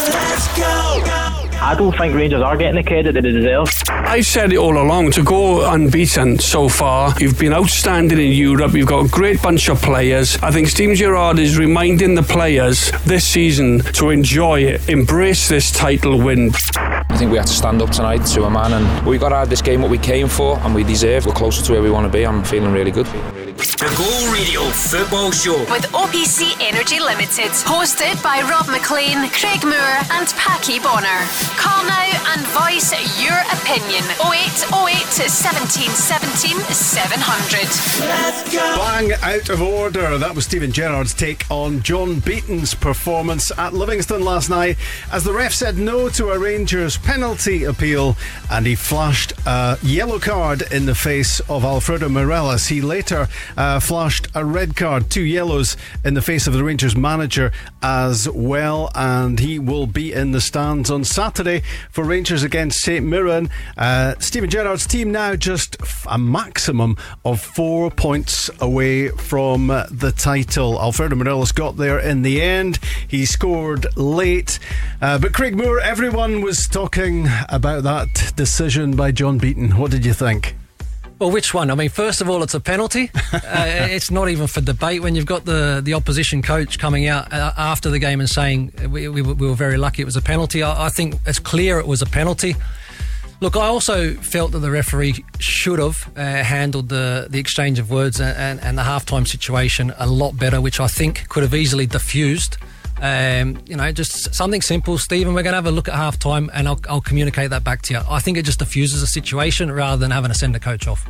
Let's go. I don't think Rangers are getting the credit that they deserve. I've said it all along to go unbeaten so far. You've been outstanding in Europe. You've got a great bunch of players. I think Steve Gerrard is reminding the players this season to enjoy it, embrace this title win. I think we had to stand up tonight to a man, and we got out of this game what we came for, and we deserve. We're closer to where we want to be. I'm feeling really good. The Go Radio Football Show. With OPC Energy Limited. Hosted by Rob Maclean, Craig Moore, and Packie Bonner. Call now and voice your opinion. 0808 17 17 700. Let's go. Bang out of order. That was Steven Gerrard's take on John Beaton's performance at Livingston last night as the ref said no to a Rangers penalty appeal and he flashed a yellow card in the face of Alfredo Morelos. He later uh, flashed a red card, two yellows in the face of the Rangers manager as well, and he will be in the stands on Saturday for Rangers against St Mirren. Uh, Steven Gerrard's team now just a maximum of four points away from the title. Alfredo Morelos got there in the end. He scored late, uh, but Craig Moore, everyone was talking about that decision by John Beaton. What did you think? Well, which one? I mean, first of all, it's a penalty. uh, it's not even for debate when you've got the, the opposition coach coming out uh, after the game and saying we, we, we were very lucky it was a penalty. I, I think it's clear it was a penalty. Look, I also felt that the referee should have uh, handled the, the exchange of words and, and, and the halftime situation a lot better, which I think could have easily diffused. Um, you know, just something simple, Steven. We're going to have a look at half time and I'll, I'll communicate that back to you. I think it just diffuses a situation rather than having to send a coach off.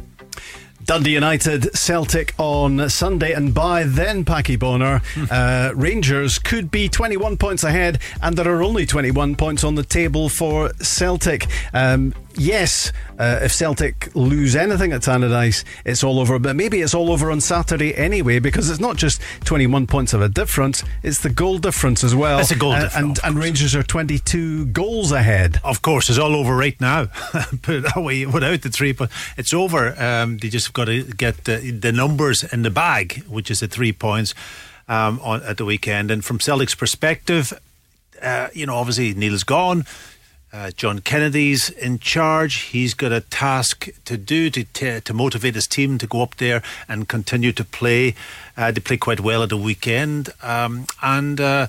Dundee United Celtic on Sunday, and by then, Packie Bonner, uh, Rangers could be 21 points ahead, and there are only 21 points on the table for Celtic. Um, yes, uh, if Celtic lose anything at Tannadice, it's all over, but maybe it's all over on Saturday anyway, because it's not just 21 points of a difference, it's the goal difference as well. It's a goal Uh, difference, And, and Rangers are 22 goals ahead. Of course, it's all over right now. Put it that way, without the three, but it's over. Um, they just got to get the, the numbers in the bag, which is the three points um, on at the weekend. And from Celtic's perspective, uh, you know, obviously Neil's gone. Uh, John Kennedy's in charge. He's got a task to do to to, to motivate his team to go up there and continue to play. Uh, they play quite well at the weekend, um, and uh,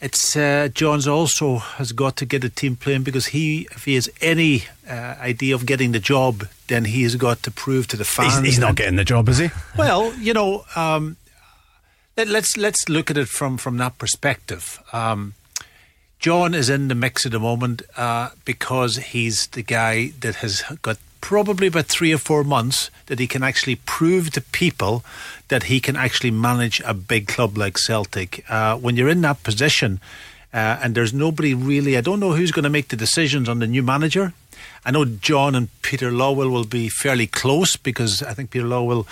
it's uh, John's also has got to get the team playing because he, if he has any uh, idea of getting the job, then he has got to prove to the fans. He's, he's not getting the job, is he? well, you know, um, let, let's let's look at it from from that perspective. Um, John is in the mix at the moment uh, because he's the guy that has got probably about three or four months that he can actually prove to people that he can actually manage a big club like Celtic. Uh, when you're in that position, uh, and there's nobody really, I don't know who's going to make the decisions on the new manager. I know John and Peter Lawwell will be fairly close because I think Peter Lawwell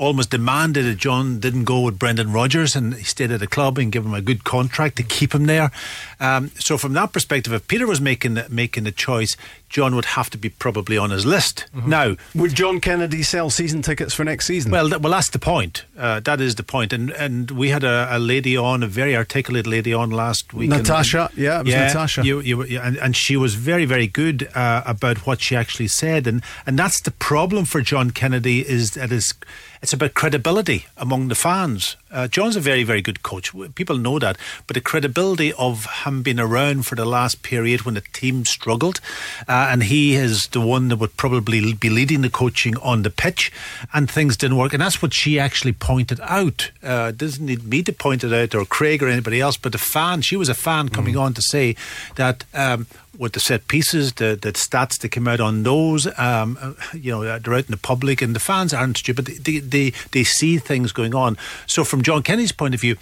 almost demanded that John didn't go with Brendan Rodgers and he stayed at the club and give him a good contract to keep him there. Um, so from that perspective, if Peter was making the, making the choice, John would have to be probably on his list. Now, Would John Kennedy sell season tickets for next season? well, th- well, that's the point. Uh, that is the point. And and we had a, a lady on, a very articulate lady on last week. and- Natasha, yeah, it was Natasha. You, you, you- and, and she was very, very good uh, about what she actually said. And and that's the problem for John Kennedy is that it's, it's about credibility among the fans. Uh, John's a very, very good coach. People know that. But the credibility of him being around for the last period when the team struggled, uh, and he is the one that would probably be leading the coaching on the pitch, and things didn't work. And that's what she actually pointed out. Uh, doesn't need me to point it out or Craig or anybody else, but the fan, she was a fan coming on to say that. Um, with the set pieces, the, the stats that came out on those, um, uh, you know, they're out in the public, and the fans aren't stupid. They, they, they, they see things going on. So, from John Kenny's point of view,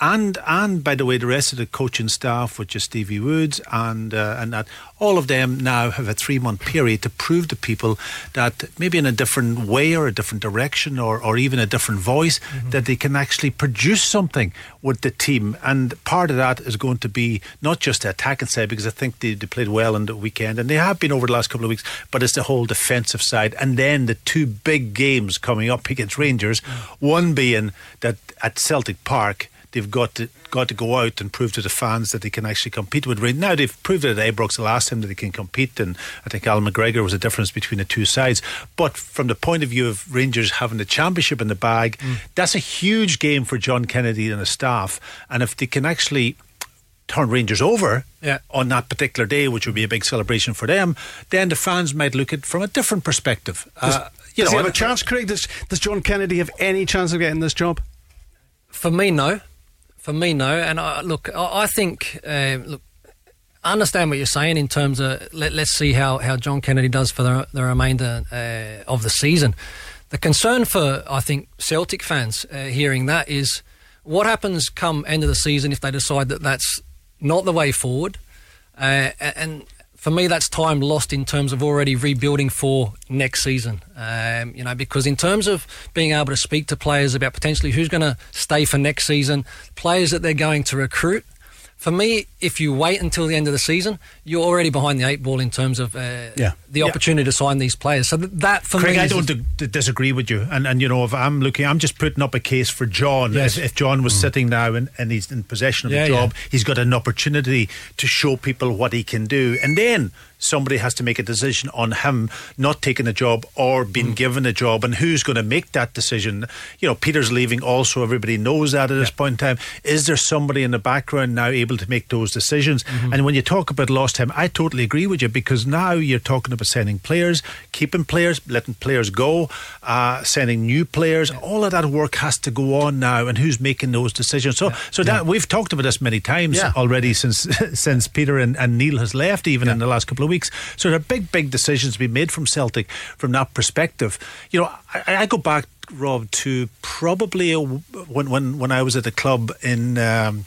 and and by the way, the rest of the coaching staff, which is Stevie Woods and uh, and that, all of them now have a three month period to prove to people that maybe in a different way or a different direction or, or even a different voice Mm-hmm. that they can actually produce something with the team. And part of that is going to be not just the attacking side because I think they, they played well on the weekend and they have been over the last couple of weeks, but it's the whole defensive side. And then the two big games coming up against Rangers, one being that at Celtic Park they've got to got to go out and prove to the fans that they can actually compete with Rangers. Now they've proved it at Ibrox the last time that they can compete, and I think Al McGregor was a difference between the two sides. But from the point of view of Rangers having the championship in the bag, that's a huge game for John Kennedy and the staff. And if they can actually turn Rangers over Yeah. on that particular day, which would be a big celebration for them, then the fans might look at it from a different perspective. Uh, you Does know, he have a chance, Craig? Does, does John Kennedy have any chance of getting this job? For me, no. For me, no. And I, look, I, I think, uh, look, I understand what you're saying in terms of let, let's see how, how John Kennedy does for the, the remainder uh, of the season. The concern for, I think, Celtic fans uh, hearing that is what happens come end of the season if they decide that that's not the way forward. Uh, and for me, that's time lost in terms of already rebuilding for next season. Um, you know, because in terms of being able to speak to players about potentially who's going to stay for next season, players that they're going to recruit. For me, if you wait until the end of the season, you're already behind the eight ball in terms of uh, Yeah. the Yeah. opportunity to sign these players. So th- that for Craig, me, I don't d- d- disagree with you, and and you know if I'm looking, I'm just putting up a case for John. Yes. If, if John was sitting now and, and he's in possession of Yeah, the job, yeah. he's got an opportunity to show people what he can do, and then somebody has to make a decision on him not taking a job or being given a job, and who's going to make that decision. You know, Peter's leaving. Also, everybody knows that at this point in time. Is there somebody in the background now able to make those decisions? And when you talk about lost time, I totally agree with you because now you're talking about sending players, keeping players, letting players go, uh, signing new players. All of that work has to go on now, and who's making those decisions? So, so that we've talked about this many times Yeah. already since since Peter and, and Neil has left, even in the last couple of weeks. So there are big, big decisions to be made from Celtic from that perspective. You know, I, I go back. Rob, to probably a, when when when I was at the club in um,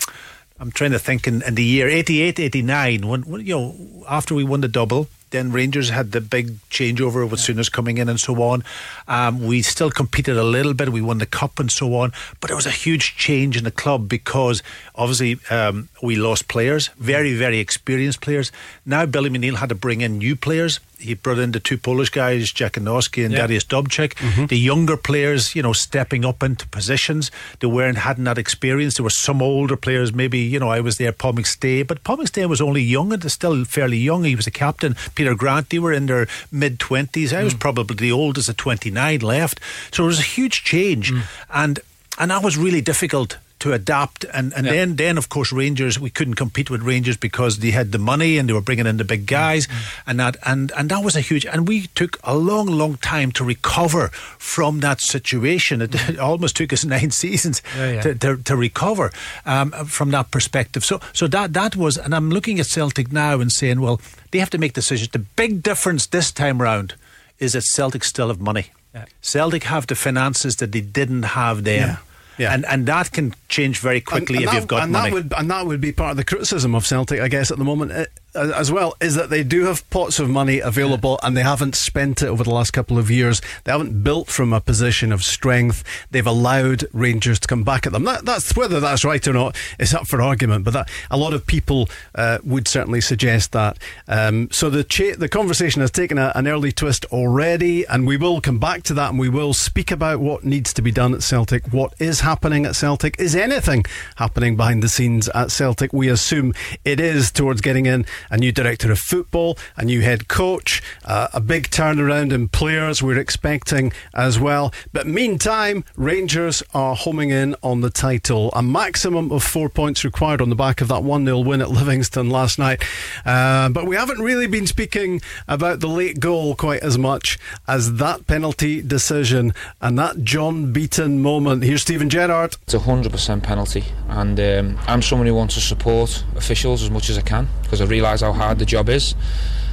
I'm trying to think in, in the year 88, 89, when, when, you know, after we won the double, then Rangers had the big changeover with Souness coming in and so on. Um, we still competed a little bit. We won the cup and so on. But there was a huge change in the club because obviously um, we lost players, very, very experienced players. Now Billy McNeill had to bring in new players. He brought in the two Polish guys, Dziekanowski and Yeah. Darius Wdowczyk. Mm-hmm. The younger players, you know, stepping up into positions. They weren't hadn't that experience. There were some older players. Maybe you know, I was there, Paul McStay, but Paul McStay was only young and still fairly young. He was a captain. Peter Grant, they were in their mid twenties. I was mm. probably the oldest at twenty nine left. So it was a huge change, mm. and and that was really difficult to adapt and, and Yeah. then then of course Rangers we couldn't compete with Rangers because they had the money and they were bringing in the big guys and that and and that was a huge and we took a long long time to recover from that situation it, it almost took us nine seasons Yeah, yeah. To, to, to recover um, from that perspective so so that that was and I'm looking at Celtic now and saying well they have to make decisions the big difference this time round is that Celtic still have money Yeah. Celtic have the finances that they didn't have then Yeah. Yeah. and and that can change very quickly And- and if that- you've got and money. That would, and that would be part of the criticism of Celtic, I guess, at the moment uh, as well, is that they do have pots of money available and they haven't spent it over the last couple of years. They haven't built from a position of strength. They've allowed Rangers to come back at them. That, that's whether that's right or not is up for argument, but that a lot of people uh, would certainly suggest that. Um, so the cha- the conversation has taken a, an early twist already, and we will come back to that and we will speak about what needs to be done at Celtic, what is happening at Celtic. Is anything happening behind the scenes at Celtic? We assume it is towards getting in a new director of football, a new head coach, uh, a big turnaround in players we're expecting as well. But meantime, Rangers are homing in on the title. A maximum of four points required on the back of that 1 0 win at Livingston last night. Uh, but we haven't really been speaking about the late goal quite as much as that penalty decision and that John Beaton moment. Here's Steven Gerrard. It's a hundred percent penalty, and um, I'm someone who wants to support officials as much as I can because I realise how hard the job is.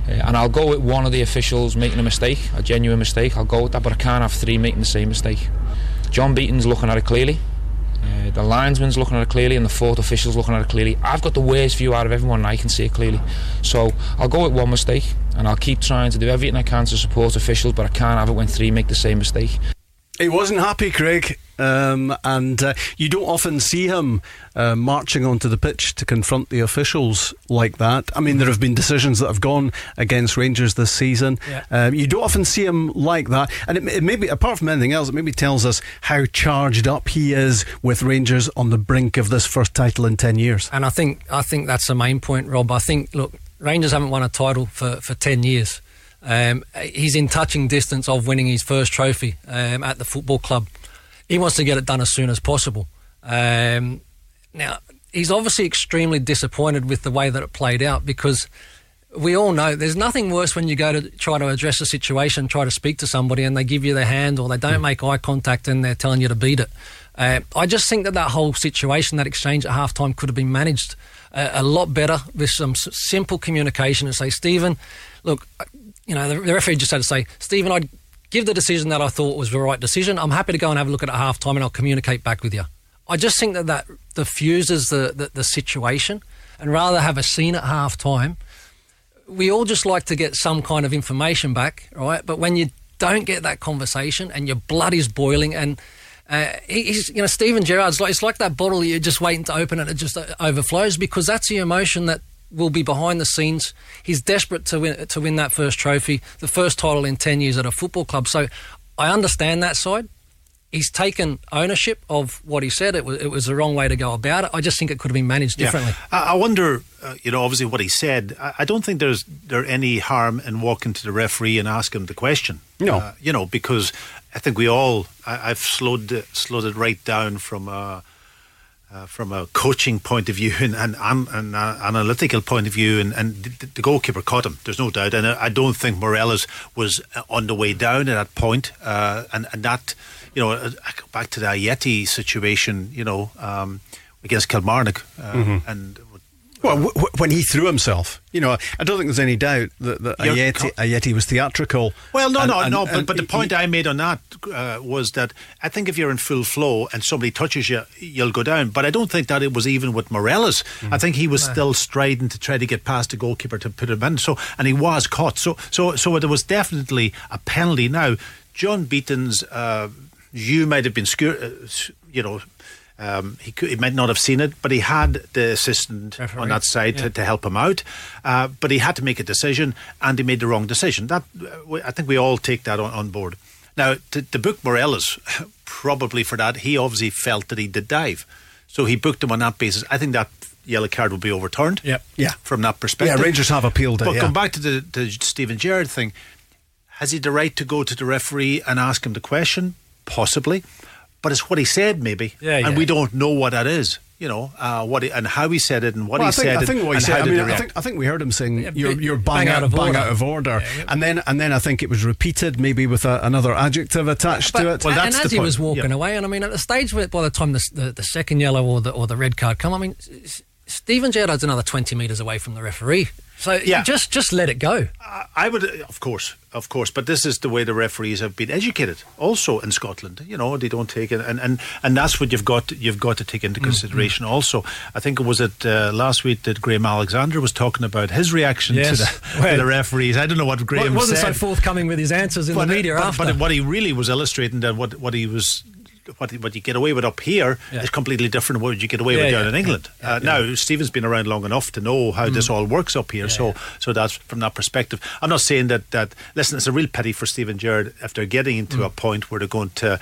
Uh, and I'll go with one of the officials making a mistake, a genuine mistake. I'll go with that, but I can't have three making the same mistake. John Beaton's looking at it clearly. Uh, the linesman's looking at it clearly, and the fourth official's looking at it clearly. I've got the worst view out of everyone, and I can see it clearly. So I'll go with one mistake, and I'll keep trying to do everything I can to support officials, but I can't have it when three make the same mistake. He wasn't happy, Craig, um, and uh, you don't often see him uh, marching onto the pitch to confront the officials like that. I mean, there have been decisions that have gone against Rangers this season. Yeah. Um, you don't often see him like that, and it, it maybe, apart from anything else, it maybe tells us how charged up he is with Rangers on the brink of this first title in ten years. And I think I think that's the main point, Rob. I think look, Rangers haven't won a title for, for ten years. Um, he's in touching distance of winning his first trophy um, at the football club. He wants to get it done as soon as possible. Um, now he's obviously extremely disappointed with the way that it played out because we all know there's nothing worse when you go to try to address a situation, try to speak to somebody, and they give you their hand or they don't make eye contact and they're telling you to beat it. Uh, I just think that that whole situation, that exchange at halftime, could have been managed uh, a lot better with some s- simple communication and say, Steven, look, you know, the, the referee just had to say, Steven, I'd give the decision that I thought was the right decision. I'm happy to go and have a look at it at halftime and I'll communicate back with you. I just think that that diffuses the, the, the situation and rather have a scene at halftime we all just like to get some kind of information back, right? But when you don't get that conversation and your blood is boiling and uh, he's, you know, Steven Gerrard's like, it's like that bottle you're just waiting to open and it just uh, overflows because that's the emotion that will be behind the scenes. He's desperate to win, to win that first trophy, the first title in 10 years at a football club. So I understand that side. He's taken ownership of what he said. It was, it was the wrong way to go about it. I just think it could have been managed differently. I, I wonder, uh, you know, obviously what he said. I, I don't think there's there any harm in walking to the referee and asking him the question. No. Uh, you know, because I think we all. I, I've slowed it- slowed it right down from a uh, from a coaching point of view and and an, an uh, analytical point of view, and, and the, the goalkeeper caught him. There's no doubt, and I, don't think Morelos was uh, on the way down at that point, uh, and and that you know uh, back to the Ajeti situation, you know, um, against Kilmarnock, uh, Mhm. and Well, w- w- when he threw himself, you know, I don't think there's any doubt that, that You're Ajeti, Ajeti was theatrical. Well, no, And- no, and- no. But, and but the he- point I made on that uh, was that I think if you're in full flow and somebody touches you, you'll go down. But I don't think that it was even with Morelos. Mm. I think he was still striding to try to get past the goalkeeper to put him in. So and he was caught. So so so there was definitely a penalty. Now, John Beaton's uh, view might have been skew- uh, you know. Um, he, could, he might not have seen it, but he had the assistant Referee. on that side Yeah. to, to help him out. Uh, but he had to make a decision, and he made the wrong decision. That uh, I think we all take that on, on board. Now, to, to book Morelos, probably for that, he obviously felt that he did dive, so he booked him on that basis. I think that yellow card will be overturned. Yep. Yeah. from that perspective. Yeah, Rangers have appealed it, But yeah. come back to the, the Steven Gerrard thing. Has he the right to go to the referee and ask him the question? Possibly, but it's what he said, maybe, Yeah, and yeah. we don't know what that is. You know, uh, what he, and how he said it, and what Well, he I think, said, I think what he said. I mean, I think I think we heard him saying Yeah, you're you're bang, bang out, out of bang order. out of order, Yeah, yeah. and then and then I think it was repeated, maybe with a, another adjective attached to it. Well, that's and as the he was walking Yeah. away, and I mean, at the stage where by the time the, the, the second yellow or the or the red card come, I mean, S- Steven Gerrard's another twenty metres away from the referee. So Yeah. just just let it go. I- would, uh, of course, of course, but this is the way the referees have been educated. Also in Scotland, you know, they don't take it, and and, and that's what you've got. You've got to take into mm-hmm. consideration. Also, I think it was it uh, last week that Graham Alexander was talking about his reaction to, Yes. the, to the referees. I don't know what Graham Well, wasn't said. so forthcoming with his answers in but, the media but, after. but what he really was illustrating that what what he was. What, what you get away with up here is Yeah. completely different what you get away with down yeah, in England. yeah, uh, Now, Steven's been around long enough to know how this all works up here, so so that's from that perspective. I'm not saying that that listen, it's a real pity for Steven Gerrard if they're getting into a point where they're going to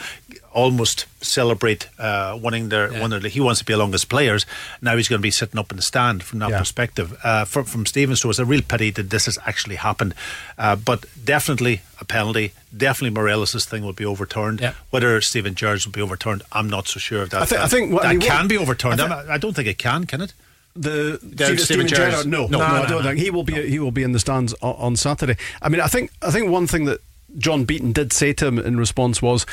almost celebrate uh, winning their Yeah. one of the, he wants to be along his players. Now he's going to be sitting up in the stand from that Yeah. perspective. Uh, from from Steven, so it's a real pity that this has actually happened. Uh, but definitely a penalty. Definitely Morelos' thing will be overturned. Yeah. Whether Steven Gerrard's will be overturned, I'm not so sure of that. I think- I think what- that I mean, what- can be overturned. I I, thi- I don't think it can. Can it? the Steven Steven Gerrard's- Gerrard, no, no, No, no, no, I don't no. think he will be. He will be in the stands on, on Saturday. I mean, I think I think one thing that John Beaton did say to him in response was.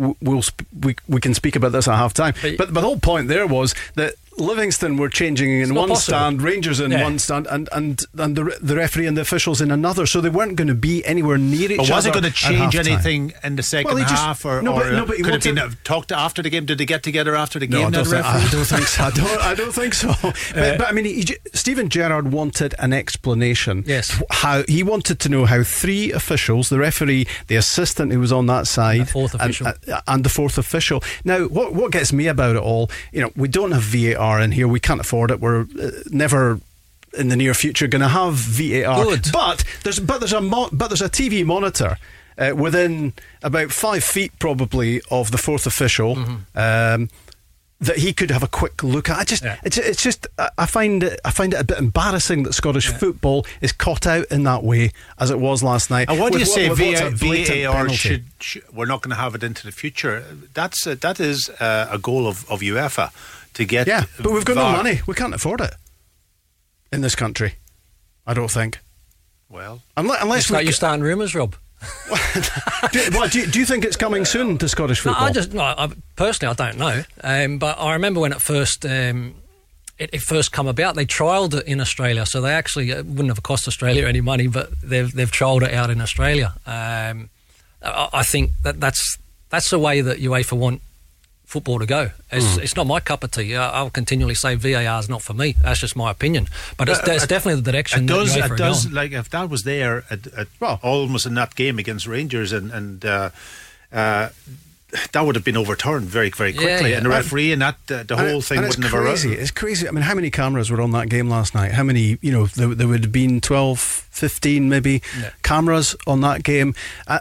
"W- We'll sp- we we can speak about this at half time, but but the whole point there was that Livingston were changing in one possible. stand, Rangers in Yeah. one stand, and and and the, the referee and the officials in another. So they weren't going to be anywhere near each But other. was it going to change anything in the second Well, just- half, or, no, but- or uh, no, but could it wanted- been talked after the game? Did they get together after the No, game? I don't, think. I don't think so. I don't, I don't think so. Uh, but, but I mean, he, Steven Gerrard wanted an explanation. Yes. How he wanted to know how three officials, the referee, the assistant who was on that side, The fourth and- official. and, and the fourth official. Now, what what gets me about it all, you know, we don't have VAR in here. We can't afford it. We're uh, never. In the near future, going to have VAR, Good. but there's but there's a mo- but there's a TV monitor uh, within about five feet probably of the fourth official. Um, that he could have a quick look at. I just, Yeah. it's, it's just, I find it, I find it a bit embarrassing that Scottish football is caught out in that way as it was last night. And what do you say with what's a VA, blatant VAR penalty. should, should? We're not going to have it into the future. That's uh, that is uh, a goal of, of UEFA to get. Yeah, but we've got no money. We can't afford it in this country. I don't think. Well, Unless, unless Start, we, you starting rumours, Rob? do, what, do, you, do you think it's coming soon to Scottish No, football? I just no, I, personally I don't know, um, but I remember when it first um, it, it first come about, they trialled it in Australia, so they actually it wouldn't have cost Australia any money, but they've they've trialled it out in Australia. Um, I, I think that that's that's the way that UEFA want football to go. It's, Hmm. it's not my cup of tea. I- I'll continually say VAR is not for me. That's just my opinion, but it's, Uh, it's uh, definitely the direction it does. that It does. going. Like if that was there at, at Well- almost in that game against Rangers, and and uh, uh, that would have been overturned very very quickly, yeah. and the referee and that uh, the And whole it- thing and it's wouldn't have crazy. arisen. It's crazy. I mean, how many cameras were on that game last night? How many, you know, there, there would have been 12, 15 maybe cameras on that game.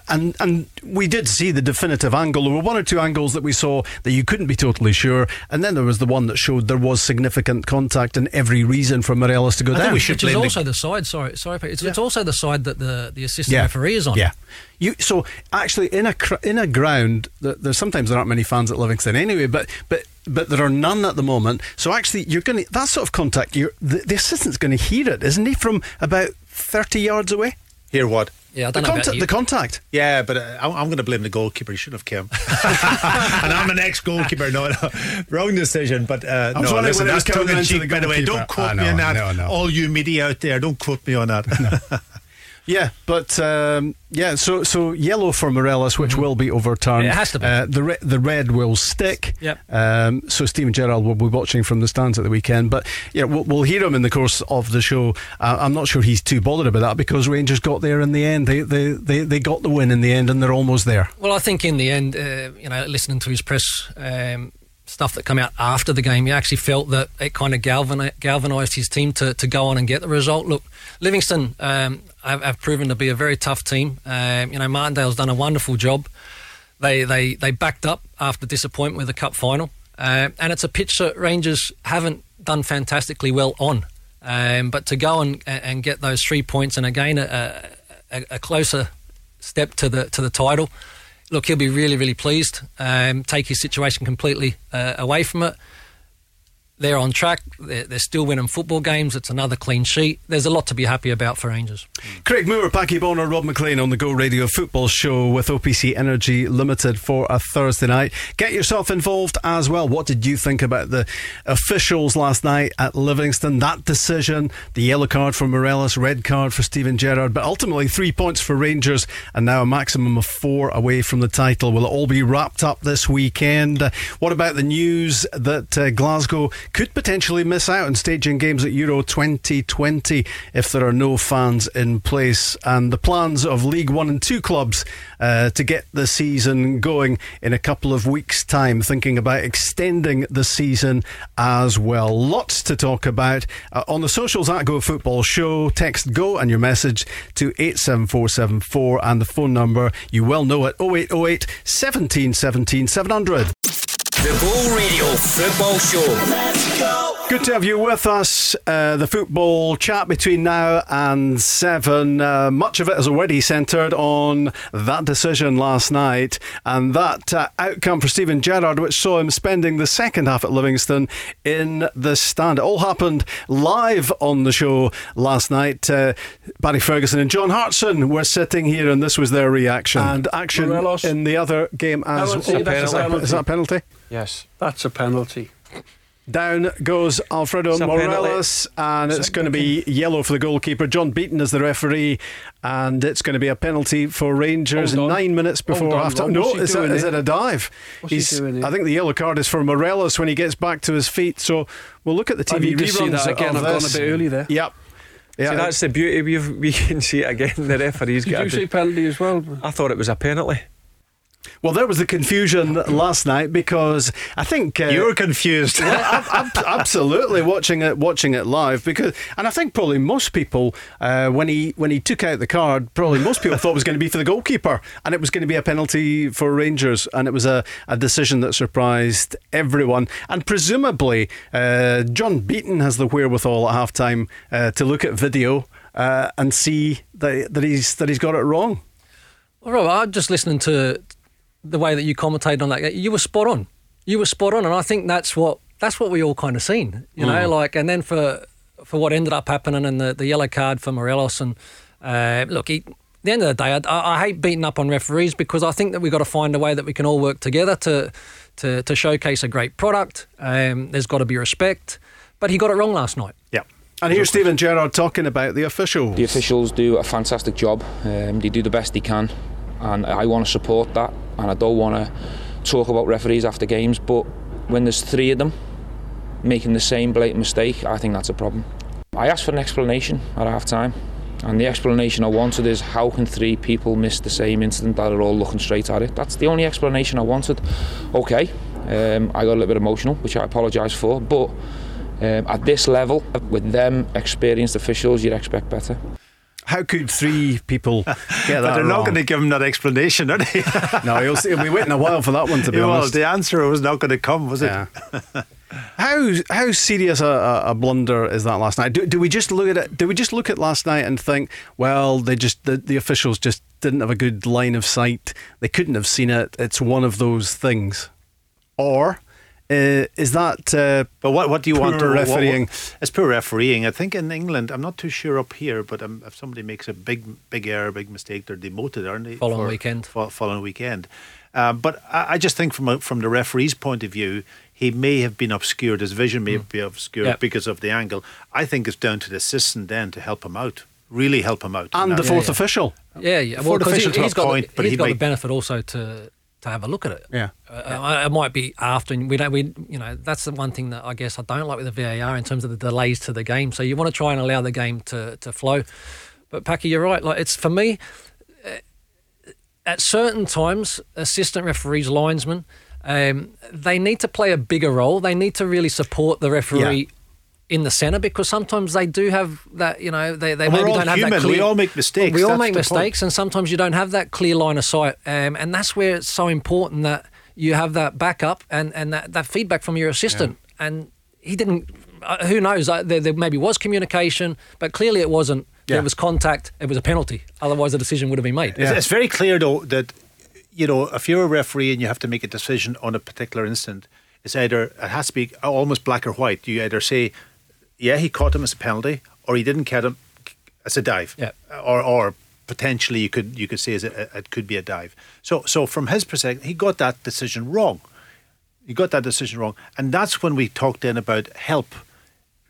And and we did see the definitive angle. There were one or two angles that we saw that you couldn't be totally sure. And then there was the one that showed there was significant contact and every reason for Morelos to go I think down. we should Which is blame the- also the, side. Sorry, sorry, Pete, it's, it's also the side that the the assistant yeah. referee is on. Yeah. You, so actually, in a in a ground, th- there's sometimes there aren't many fans at Livingston anyway, but but but there are none at the moment. So actually, you're going to that sort of contact. You're, the, the assistant's going to hear it, isn't he, from about thirty yards away? Hear what? Yeah, I The, don't know about contact, the contact. Yeah, but uh, I'm, I'm going to blame the goalkeeper. He should have come. and I'm an ex-goalkeeper. No, no, wrong decision. But uh, I was no, listen, when it was that's coming tongue in cheek. By the way, don't quote I me on that. no, no. All you media out there, don't quote me on that. Yeah, but um, yeah, so so yellow for Morelos, which will be overturned. Mm-hmm. It has to be. Uh, the re- the red will stick. Yep. Um, so Stephen Gerrard will be watching from the stands at the weekend, but yeah, we'll, we'll hear him in the course of the show. Uh, I'm not sure he's too bothered about that because Rangers got there in the end. They they they, they got the win in the end, and they're almost there. Well, I think in the end, uh, you know, listening to his press um, stuff that come out after the game, he actually felt that it kind of galvanised his team to, to go on and get the result. Look, Livingston um, have, have proven to be a very tough team. Um, you know, Martindale's done a wonderful job. They they they backed up after disappointment with the cup final, uh, and it's a pitch that Rangers haven't done fantastically well on. Um, but to go and and get those three points and again a, a, a closer step to the to the title. Look, he'll be really, really pleased. Um, take his situation completely uh, away from it. They're on track. They're, they're still winning football games. It's another clean sheet. There's a lot to be happy about for Rangers. Craig Moore, Packie Bonner, Rob Maclean on the Go Radio Football Show with OPC Energy Limited for a Thursday night. Get yourself involved as well. What did you think about the officials last night at Livingston? That decision, the yellow card for Morelos, red card for Steven Gerrard, but ultimately three points for Rangers and now a maximum of four away from the title. Will it all be wrapped up this weekend? What about the news that uh, Glasgow could potentially miss out on staging games at Euro 2020 if there are no fans in place? And the plans of League One and Two clubs uh, to get the season going in a couple of weeks' time, thinking about extending the season as well. Lots to talk about uh, on the socials at Go Football Show. Text Go and your message to 87474 and the phone number, you well know it, 0808 17 17 700. The Go Radio Football Show. Let's go. Good to have you with us. Uh, the football chat between now and seven. Uh, much of it is already centred on that decision last night and that uh, outcome for Steven Gerrard, which saw him spending the second half at Livingston in the stand. It all happened live on the show last night. Uh, Barry Ferguson and John Hartson were sitting here, and this was their reaction. And action Morelos. in the other game as well. Is that- penalty. Is that a penalty? Yes, that's a penalty. Down goes Alfredo. Morelos, and it's going to be yellow for the goalkeeper. John Beaton is the referee, and it's going to be a penalty for Rangers nine minutes before half Rob, No, is it, is it a dive? What's he doing? I think the yellow card is for Morelos when he gets back to his feet. So we'll look at the TV need to see reruns that again. I've gone a bit early there. Yep. Yeah, See, that's the beauty. We we can see it again. The referee's Did got. you to see penalty as well? I thought it was a penalty. Well, there was the confusion last night because I think uh, You were confused. Well, ab- ab- absolutely watching it watching it live because and I think probably most people uh, when he when he took out the card probably most people thought it was going to be for the goalkeeper and it was going to be a penalty for Rangers and it was a, a decision that surprised everyone and presumably uh, John Beaton has the wherewithal at half time uh, to look at video uh, and see that, that he's that he's got it wrong. Well, Rob, I'm just listening to the way that you commentated on that. You were spot on. You were spot on, and I think that's what that's what we all kind of seen. You know, Mm. like and then for for what ended up happening and the, the yellow card for Morelos and uh, look, he, at the end of the day, I, I I hate beating up on referees because I think that we've got to find a way that we can all work together to to, to showcase a great product. Um, there's got to be respect, but he got it wrong last night. Yeah. And here's Steven Gerrard talking about the officials. The officials do a fantastic job. Um, they do the best they can, and I want to support that. And I don't want to talk about referees after games, but when there's three of them making the same blatant mistake, I think that's a problem. I asked for an explanation at half time, and the explanation I wanted is how can three people miss the same incident that are all looking straight at it? That's the only explanation I wanted. Okay, um, I got a little bit emotional, which I apologise for, but um, at this level, with them experienced officials, you'd expect better. How could three people get that But they're not going to give him that explanation, are they? No, he'll, he'll be waiting a while for that one to be well, honest. the answer was not going to come, was it? How how serious a, a, a blunder is that last night? Do, do we just look at it? Do we just look at last night and think, well, they just the, the officials just didn't have a good line of sight. They couldn't have seen it. It's one of those things, or uh, is that? Uh, But what, what do you poor want to what- what- refereeing? it's poor refereeing. I think in England, I'm not too sure up here, but um, if somebody makes a big big error, big mistake, they're demoted, aren't they? Following for- weekend. fo- following weekend. Um, but I, I just think from a, from the referee's point of view, he may have been obscured. His vision may be obscured Yeah. because of the angle. I think it's down to the assistant then to help him out, really help him out. and the fourth yeah. official. Yeah, yeah. For the 'cause official to he's a got point, the, but he's he got may- the benefit also to to have a look at it. Yeah. Uh, it might be after, and we don't. We you know that's the one thing that I guess I don't like with the VAR in terms of the delays to the game. So you want to try and allow the game to to flow. But Packie, you're right. Like it's for me. uh, At certain times, assistant referees, linesmen, um, they need to play a bigger role. They need to really support the referee in the centre because sometimes they do have that. You know, they, they And maybe all don't have that human. clear. We all make mistakes. We all That's make the point. mistakes, and sometimes you don't have that clear line of sight. Um, and that's where it's so important that you have that backup and, and that, that feedback from your assistant. And he didn't. Uh, who knows? Uh, there, there maybe was communication, but clearly it wasn't. Yeah. There was contact. It was a penalty. Otherwise, the decision would have been made. It's, it's very clear though that you know if you're a referee and you have to make a decision on a particular instant, it's either it has to be almost black or white. You either say, yeah, he caught him as a penalty, or he didn't catch him as a dive, Yeah. or or potentially you could you could say as a, it could be a dive. So so from his perspective, he got that decision wrong. He got that decision wrong, and that's when we talked then about help.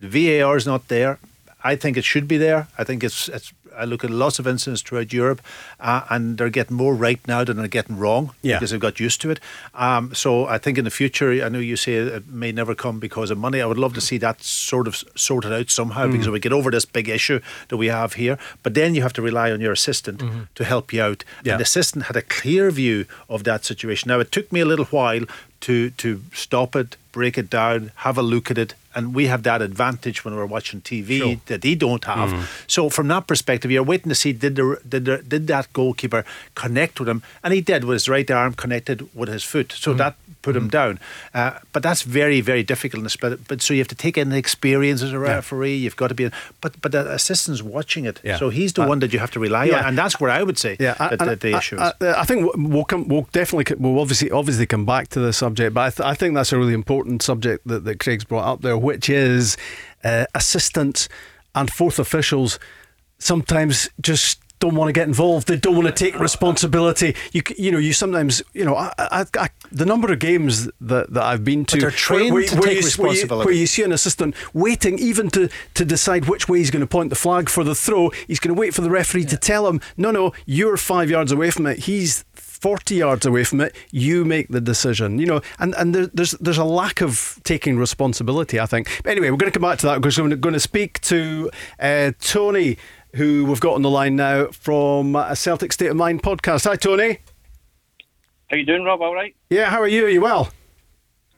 The VAR is not there. I think it should be there. I think it's it's. I look at lots of incidents throughout Europe, uh, and they're getting more right now than they're getting wrong Yeah. because they've got used to it. Um, so I think in the future, I know you say it may never come because of money. I would love to see that sort of sorted out somehow Mm. because we get over this big issue that we have here. But then you have to rely on your assistant to help you out. Yeah. And the assistant had a clear view of that situation. Now it took me a little while to to stop it, break it down, have a look at it. And we have that advantage when we're watching TV Sure. that they don't have. Mm. So from that perspective, you're waiting to see did the, did the, did that goalkeeper connect with him, and he did with his right arm connected with his foot. Mm. So that put him down. Uh, but that's very very difficult in the split. But so you have to take in the experience as a referee. You've got to be. But but the assistant's watching it, Yeah. so he's the Uh, one that you have to rely yeah. on, and that's where I would say Yeah, that, that the issue I, is. I, I think we'll come. We'll definitely. We'll obviously obviously come back to the subject, but I, th- I think that's a really important subject that, that Craig's brought up there, which is uh, assistants and fourth officials sometimes just don't want to get involved. They don't want to take responsibility. You you know you sometimes you know I, I, I, the number of games that, that I've been to But they're trained where, to where take you, where you- where you see an assistant waiting even to, to decide which way he's going to point the flag for the throw. He's going to wait for the referee to tell him, no, no, you're five yards away from it. He's 40 yards away from it. You make the decision. You know, and, and there, there's there's a lack of taking responsibility, I think. But anyway, we're going to come back to that because we're going to speak to uh, Tony, who we've got on the line now from a Celtic State of Mind podcast. Hi, Tony. How you doing, Rob? All right? Yeah, how are you? Are you well?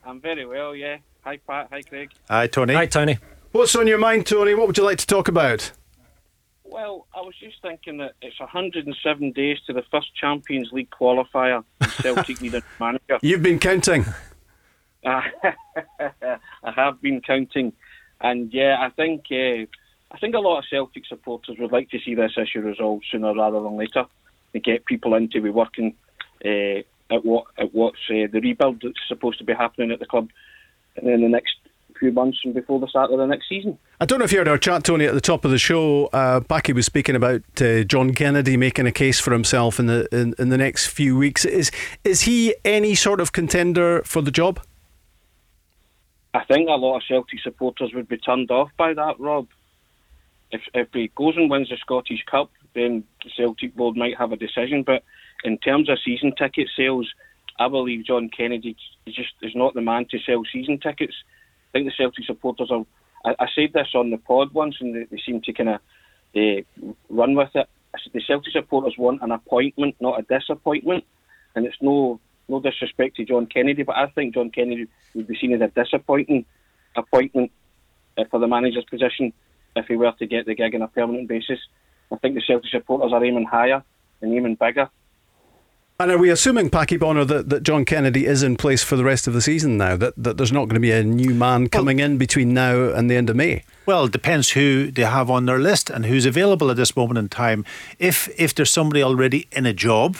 I'm very well, yeah. Hi, Pat. Hi, Craig. Hi, Tony. Hi, Tony. What's on your mind, Tony? What would you like to talk about? Well, I was just thinking that it's 107 days to the first Champions League qualifier. Celtic need a manager. You've been counting. I have been counting, and yeah, I think uh, I think a lot of Celtic supporters would like to see this issue resolved sooner rather than later. To get people in to be working uh, at what at what's uh, the rebuild that's supposed to be happening at the club and in the next few months and before the start of the next season. I don't know if you heard our chat, Tony, at the top of the show. Uh, Packie was speaking about uh, John Kennedy making a case for himself in the in, in the next few weeks. Is is he any sort of contender for the job? I think a lot of Celtic supporters would be turned off by that, Rob. If if he goes and wins the Scottish Cup, then the Celtic board might have a decision. But in terms of season ticket sales, I believe John Kennedy just is not the man to sell season tickets. I think the Celtic supporters are. I, I said this on the pod once, and they, they seem to kind of uh, run with it. The Celtic supporters want an appointment, not a disappointment, and it's no no disrespect to John Kennedy, but I think John Kennedy would be seen as a disappointing appointment uh, for the manager's position if he were to get the gig on a permanent basis. I think the Celtic supporters are aiming higher and aiming bigger. And are we assuming, Packie Bonner, that, that John Kennedy is in place for the rest of the season now? That, that there's not going to be a new man coming in between now and the end of May? Well, it depends who they have on their list and who's available at this moment in time. If if there's somebody already in a job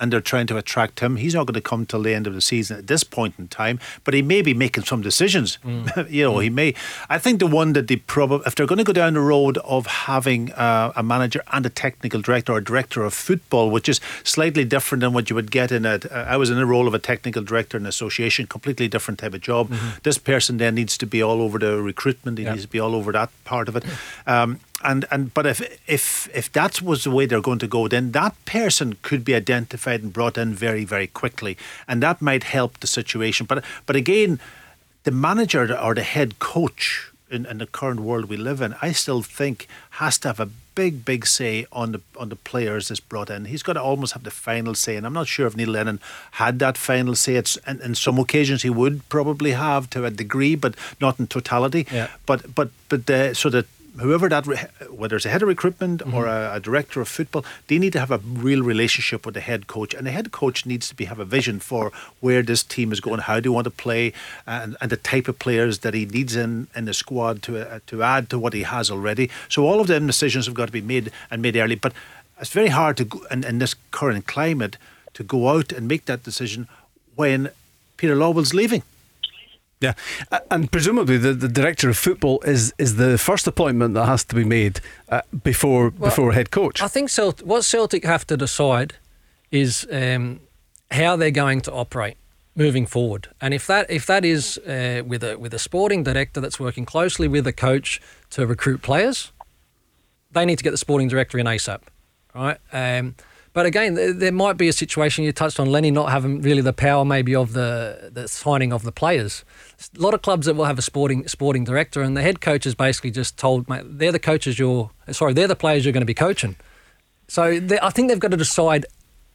and they're trying to attract him, he's not going to come till the end of the season at this point in time. But he may be making some decisions. you know, he may. I think the one that they probably, if they're going to go down the road of having uh, a manager and a technical director or director of football, which is slightly different than what you would get in a. I was in the role of a technical director in an association, completely different type of job. This person then needs to be all over the recruitment. He needs to be all over that part of it. Um, and and but if if if that was the way they're going to go, then that person could be identified and brought in very very quickly, and that might help the situation. But but again, the manager or the head coach in, in the current world we live in, I still think has to have a big big say on the on the players that's brought in. He's got to almost have the final say, and I'm not sure if Neil Lennon had that final say. It's and in some occasions he would probably have to a degree, but not in totality. Yeah. But but but uh, so that whoever that whether it's a head of recruitment or a, a director of football, they need to have a real relationship with the head coach, and the head coach needs to be have a vision for where this team is going, how they want to play, and, and the type of players that he needs in in the squad to uh, to add to what he has already. So all of them decisions have got to be made and made early, but it's very hard to go, in, in this current climate to go out and make that decision when Peter Lawwell's leaving. Yeah, and presumably the, the director of football is is the first appointment that has to be made uh, before Well, before head coach. I think Celt- what Celtic have to decide is um, how they're going to operate moving forward, and if that if that is uh, with a with a sporting director that's working closely with a coach to recruit players, they need to get the sporting director in ASAP, right? Um, but again, there, might be a situation you touched on Lenny not having really the power maybe of the the signing of the players. A lot of clubs that will have a sporting sporting director, and the head coach is basically just told, mate, they're the coaches you're sorry, they're the players you're going to be coaching. So they, I think they've got to decide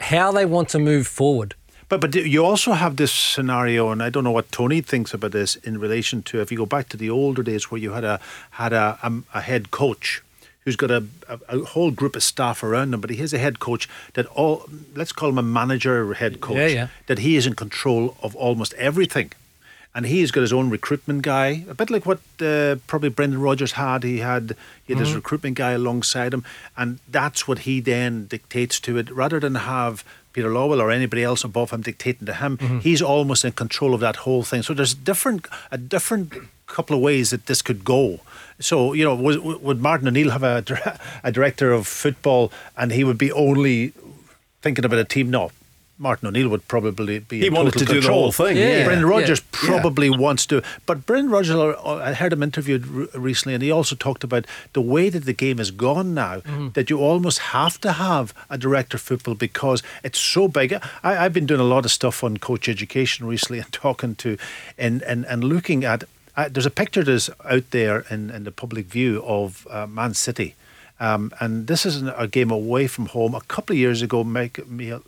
how they want to move forward. But but you also have this scenario, and I don't know what Tony thinks about this in relation to if you go back to the older days where you had a had a, a, a head coach who's got a, a, a whole group of staff around him, but he has a head coach that all let's call him a manager or head coach Yeah, yeah. that he is in control of almost everything. And he's got his own recruitment guy, a bit like what uh, probably Brendan Rodgers had. He had he had his Mhm. recruitment guy alongside him, and that's what he then dictates to it, rather than have Peter Lawwell or anybody else above him dictating to him. Mhm. He's almost in control of that whole thing. So there's different a different couple of ways that this could go. So you know, would, would Martin O'Neill have a, a director of football, and he would be only thinking about a team? No, Martin O'Neill would probably be. He in wanted total to do the whole thing, Yeah, yeah. Brendan yeah. Rodgers Yeah. probably wants to, but Brendan Rodgers, uh, I heard him interviewed recently, and he also talked about the way that the game has gone now. Mm-hmm. That you almost have to have a director of football because it's so big. I, I've been doing a lot of stuff on coach education recently and talking to, and and and looking at. Uh, there's a picture that's out there in, in the public view of uh, Man City. Um, and this is an- a game away from home. A couple of years ago, Mike,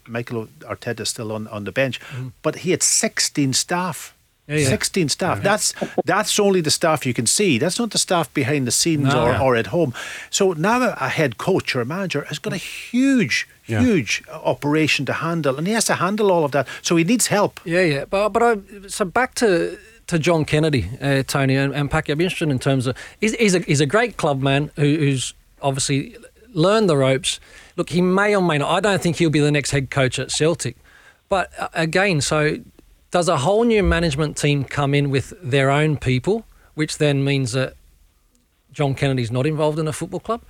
Michael Arteta is still on, on the bench, but he had 16 staff. Yeah, yeah. 16 staff. That's that's only the staff you can see. That's not the staff behind the scenes No. or, Yeah. or at home. So now a, head coach or a manager has got a huge, huge operation to handle, and he has to handle all of that. So he needs help. Yeah, yeah. But but I so back to to John Kennedy, uh, Tony and, and Packie. I'd be interested in terms of he's, he's a he's a great club man who, who's obviously learned the ropes. Look, he may or may not. I don't think he'll be the next head coach at Celtic. But uh, again, so does a whole new management team come in with their own people, which then means that John Kennedy's not involved in a football club?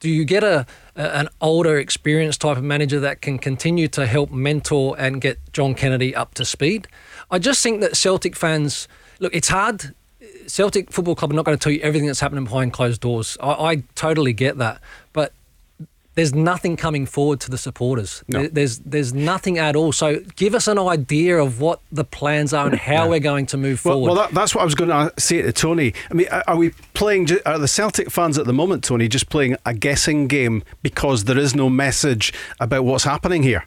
Do you get a, a an older, experienced type of manager that can continue to help mentor and get John Kennedy up to speed? I just think that Celtic fans look. It's hard. Celtic Football Club are not going to tell you everything that's happening behind closed doors. I, I totally get that, but there's nothing coming forward to the supporters. No. There's there's nothing at all. So give us an idea of what the plans are and how we're going to move Well, forward. well that, that's what I was going to say to Tony. I mean, are are we playing? Are the Celtic fans at the moment, Tony, just playing a guessing game because there is no message about what's happening here?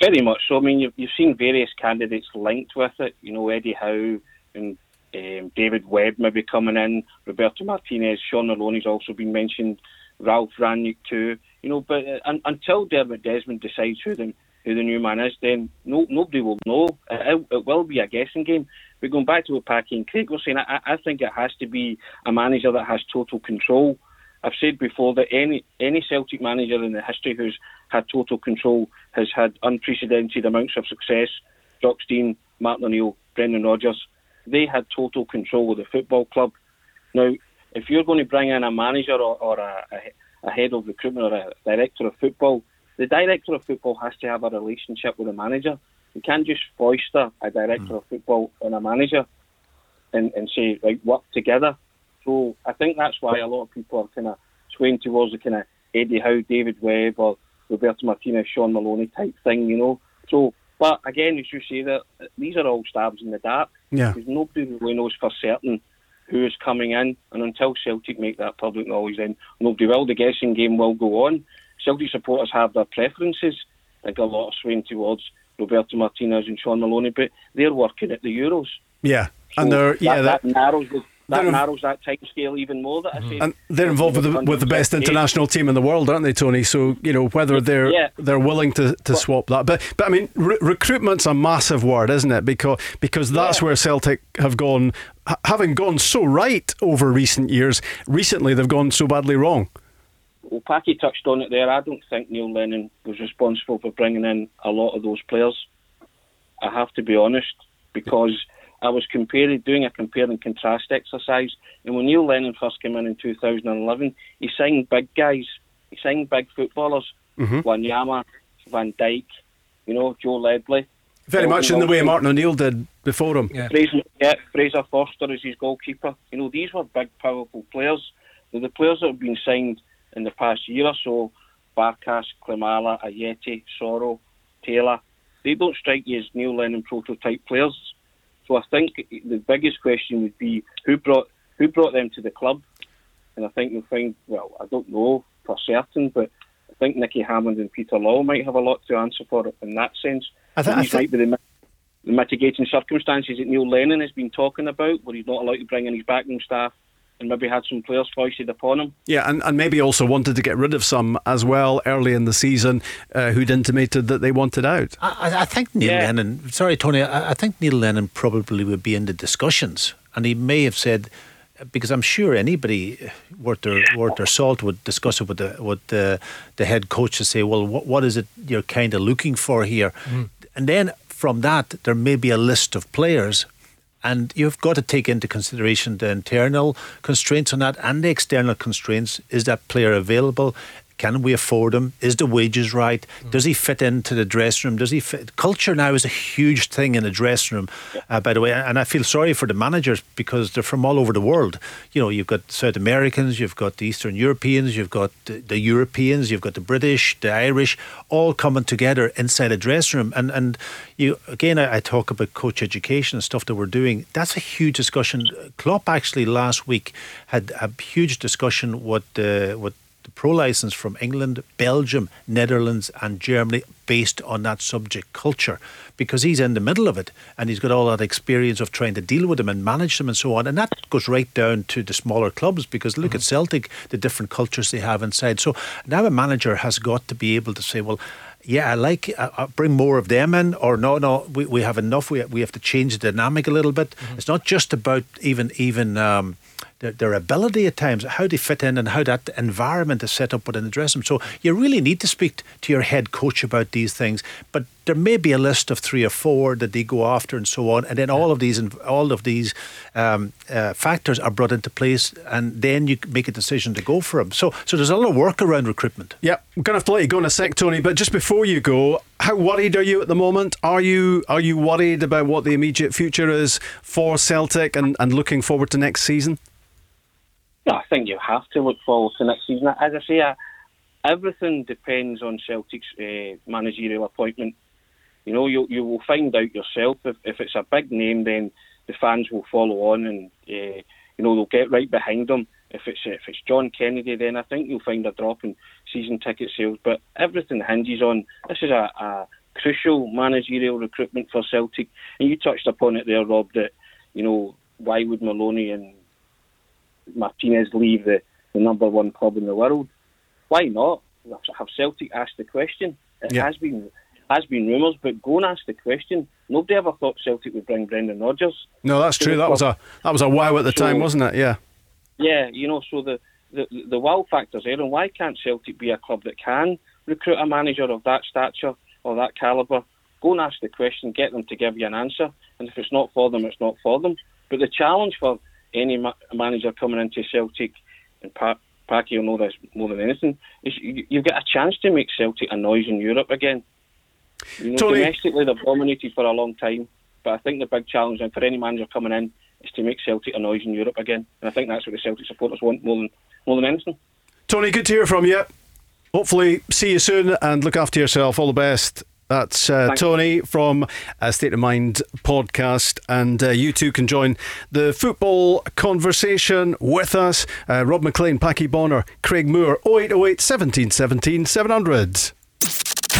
Very much so. I mean, you've, you've seen various candidates linked with it. You know, Eddie Howe and um, David Webb maybe coming in, Roberto Martinez, Shaun Maloney's also been mentioned, Ralf Rangnick too. You know, but uh, un, until Dermot Desmond decides who the who the new man is, then no nobody will know. It, it will be a guessing game. But going back to what Packie and Craig were saying, I, I think it has to be a manager that has total control. I've said before that any any Celtic manager in the history who's had total control has had unprecedented amounts of success. Jock Stein, Martin O'Neill, Brendan Rodgers, they had total control of the football club. Now, if you're going to bring in a manager or, or a, a, head of recruitment or a director of football, the director of football has to have a relationship with the manager. You can't just foister a director hmm. of football on a manager and, and say, right, work together. So I think that's why a lot of people are kind of swaying towards the kind of Eddie Howe, David Webb, or Roberto Martinez, Shaun Maloney type thing, you know. So, but again, as you say, that these are all stabs in the dark. Yeah. Because nobody really knows for certain who is coming in, and until Celtic make that public knowledge, then nobody will. The guessing game will go on. Celtic supporters have their preferences. I think a lot of swaying towards Roberto Martinez and Shaun Maloney, but they're working at the Euros. Yeah, and So they're yeah, that, that, that narrows the, that they're- narrows that time scale even more. That I mm-hmm. say, and they're involved with the, with the best international team in the world, aren't they, Tony? So you know whether they're Yeah. they're willing to, to swap that. But but I mean, re- recruitment's a massive word, isn't it? Because because that's where Celtic have gone, having gone so right over recent years. Recently, they've gone so badly wrong. Well, Packie touched on it there. I don't think Neil Lennon was responsible for bringing in a lot of those players. I have to be honest, because I was comparing, doing a compare and contrast exercise, and when Neil Lennon first came in in 2011, he signed big guys. He signed big footballers, Mhm. Wanyama, Van Dijk, you know, Joe Ledley. Very much in the way Martin O'Neill did before him. Fraser, yeah, Fraser Forster is his goalkeeper. You know, these were big, powerful players. Now, the players that have been signed in the past year or so, Barkas, Klimala, Ajeti, Soro, Taylor, they don't strike you as Neil Lennon prototype players. So I think the biggest question would be who brought who brought them to the club, and I think you'll find well, I don't know for certain, but I think Nicky Hammond and Peter Lawwell might have a lot to answer for in that sense. I thi- I thi- might be the, the mitigating circumstances that Neil Lennon has been talking about, where he's not allowed to bring in his backroom staff and maybe had some players foisted upon him. Yeah, and, and maybe also wanted to get rid of some as well early in the season uh, who'd intimated that they wanted out. I, I- I think Neil Lennon. Sorry, Tony. I, I think Neil Lennon probably would be in the discussions, and he may have said, because I'm sure anybody worth their worth their salt would discuss it with the with the, the head coach to say, well, what what is it you're kind of looking for here, and then from that there may be a list of players. And you've got to take into consideration the internal constraints on that and the external constraints. Is that player available? Can we afford him? Is the wages right? Mm. Does he fit into the dressing room? Does he fit? Culture now is a huge thing in the dressing room, uh, by the way. And I feel sorry for the managers because they're from all over the world. You know, you've got South Americans, you've got the Eastern Europeans, you've got the, the Europeans, you've got the British, the Irish, all coming together inside a dressing room. And and you again, I, I talk about coach education and stuff that we're doing. That's a huge discussion. Klopp actually last week had a huge discussion what uh, what the pro license from England, Belgium, Netherlands, and Germany based on that subject culture because he's in the middle of it and he's got all that experience of trying to deal with them and manage them and so on. And that goes right down to the smaller clubs because look mm-hmm. at Celtic, the different cultures they have inside. So now a manager has got to be able to say, well, yeah, I like uh, bring more of them in, or no, no, we, we have enough. We we have to change the dynamic a little bit. Mm-hmm. It's not just about even even um, their, their ability at times, how they fit in, and how that environment is set up within the dressing room. So you really need to speak to your head coach about these things. But there may be a list of three or four that they go after, and so on, and then all of these all of these um, uh, factors are brought into place, and then you make a decision to go for them. So, so there's a lot of work around recruitment. Yeah, I'm to have to let you go in a sec, Tony. But just before you go, how worried are you at the moment? Are you are you worried about what the immediate future is for Celtic and, and looking forward to next season? I think you have to look forward to next season. As I say, everything depends on Celtic's uh, managerial appointment. You know, you you will find out yourself if, if it's a big name, then the fans will follow on, and uh, you know they'll get right behind them. If it's if it's John Kennedy, then I think you'll find a drop in season ticket sales. But everything hinges on this is a, a crucial managerial recruitment for Celtic, and you touched upon it there, Rob. That you know why would Maloney and Martinez leave the, the number one club in the world. Why not? Have Celtic asked the question? It yeah. has been has been rumours, but go and ask the question. Nobody ever thought Celtic would bring Brendan Rodgers. No, that's true. That was a that was a wow at the so, time, wasn't it? Yeah. Yeah, you know, so the, the the wow factor's there, and why can't Celtic be a club that can recruit a manager of that stature or that calibre? Go and ask the question, get them to give you an answer, and if it's not for them, it's not for them. But the challenge for any ma- manager coming into Celtic, and pa- Packie will know this more than anything, is you, you've got a chance to make Celtic a noise in Europe again. You know, Tony. domestically they've dominated for a long time, but I think the big challenge for any manager coming in is to make Celtic a noise in Europe again, and I think that's what the Celtic supporters want more than more than anything. Tony, good to hear from you. Hopefully, see you soon and look after yourself. All the best. That's uh, Tony from uh, State of Mind podcast, and uh, you too can join the football conversation with us. Uh, Rob Maclean, Packie Bonner, Craig Moore, 0808 17 17 700.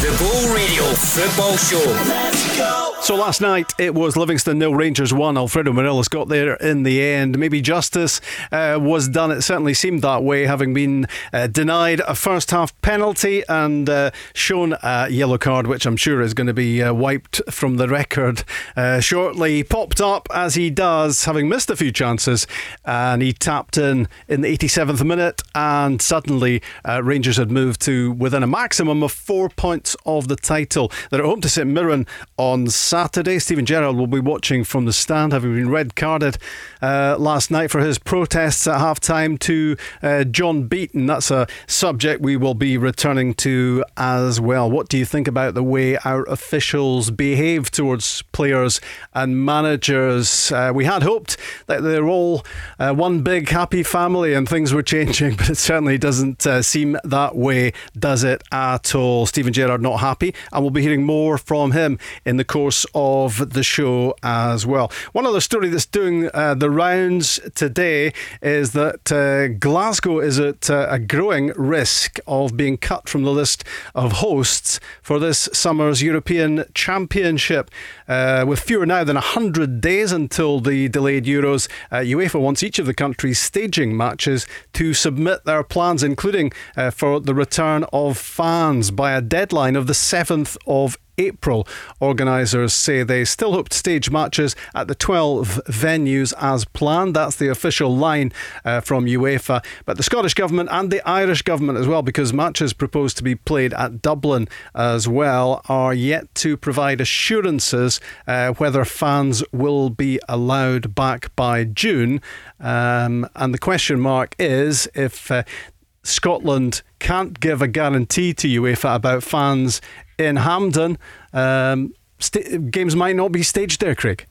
The Go Radio Football Show. So last night it was Livingston nil, Rangers one. Alfredo Morelos got there in the end. Maybe justice uh, was done. It certainly seemed that way, having been uh, denied a first half penalty and uh, shown a yellow card, which I'm sure is going to be uh, wiped from the record uh, shortly. Popped up as he does, having missed a few chances, and he tapped in in the 87th minute, and suddenly uh, Rangers had moved to within a maximum of four points of the title. They're at home to St Mirren on Saturday. Steven Gerrard will be watching from the stand, having been red carded uh, last night for his protests at half time to uh, John Beaton. That's a subject we will be returning to as well. What do you think about the way our officials behave towards players and managers? Uh, we had hoped that they're all uh, one big happy family and things were changing, but it certainly doesn't uh, seem that way, does it at all? Steven Gerrard are not happy, and we'll be hearing more from him in the course of the show as well. One other story that's doing uh, the rounds today is that uh, Glasgow is at uh, a growing risk of being cut from the list of hosts for this summer's European Championship. Uh, with fewer now than 100 days until the delayed Euros, uh, UEFA wants each of the countries staging matches to submit their plans, including uh, for the return of fans by a deadline of the 7th of April. Organisers say they still hope to stage matches at the 12 venues as planned. That's the official line uh, from UEFA. But the Scottish Government and the Irish Government as well, because matches proposed to be played at Dublin as well, are yet to provide assurances uh, whether fans will be allowed back by June. Um, and the question mark is if uh, Scotland can't give a guarantee to UEFA about fans in Hampden, um, st- games might not be staged there, Craig.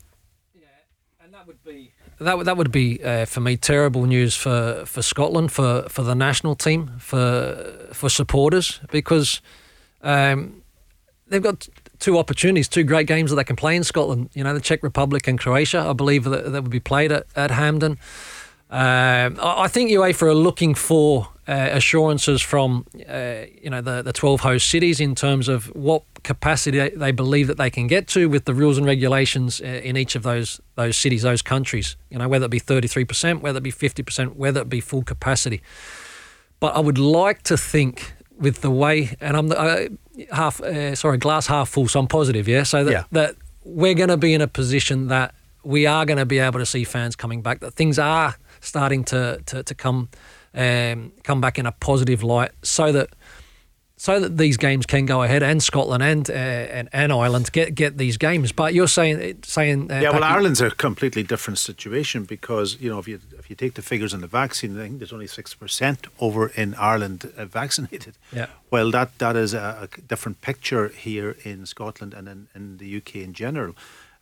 That would that would be uh, for me terrible news for, for Scotland for, for the national team for for supporters because um, they've got two opportunities, two great games that they can play in Scotland. You know, the Czech Republic and Croatia. I believe that that would be played at, at Hampden. Um, I think UEFA are looking for uh, assurances from uh, you know the the 12 host cities in terms of what capacity they- they believe that they can get to with the rules and regulations uh, in each of those those cities, those countries. You know, whether it be 33%, whether it be 50%, whether it be full capacity. But I would like to think with the way, and I'm uh, half uh, sorry, glass half full, so I'm positive. Yeah, so that Yeah. that we're going to be in a position that we are going to be able to see fans coming back. That things are starting to to, to come um, come back in a positive light, so that so that these games can go ahead, and Scotland and uh, and, and Ireland get get these games. But you're saying saying uh, yeah, well, Ireland's a completely different situation because you know if you if you take the figures on the vaccine, I think there's only six percent over in Ireland uh, vaccinated. Yeah. Well, that that is a, a different picture here in Scotland and in, in the UK in general.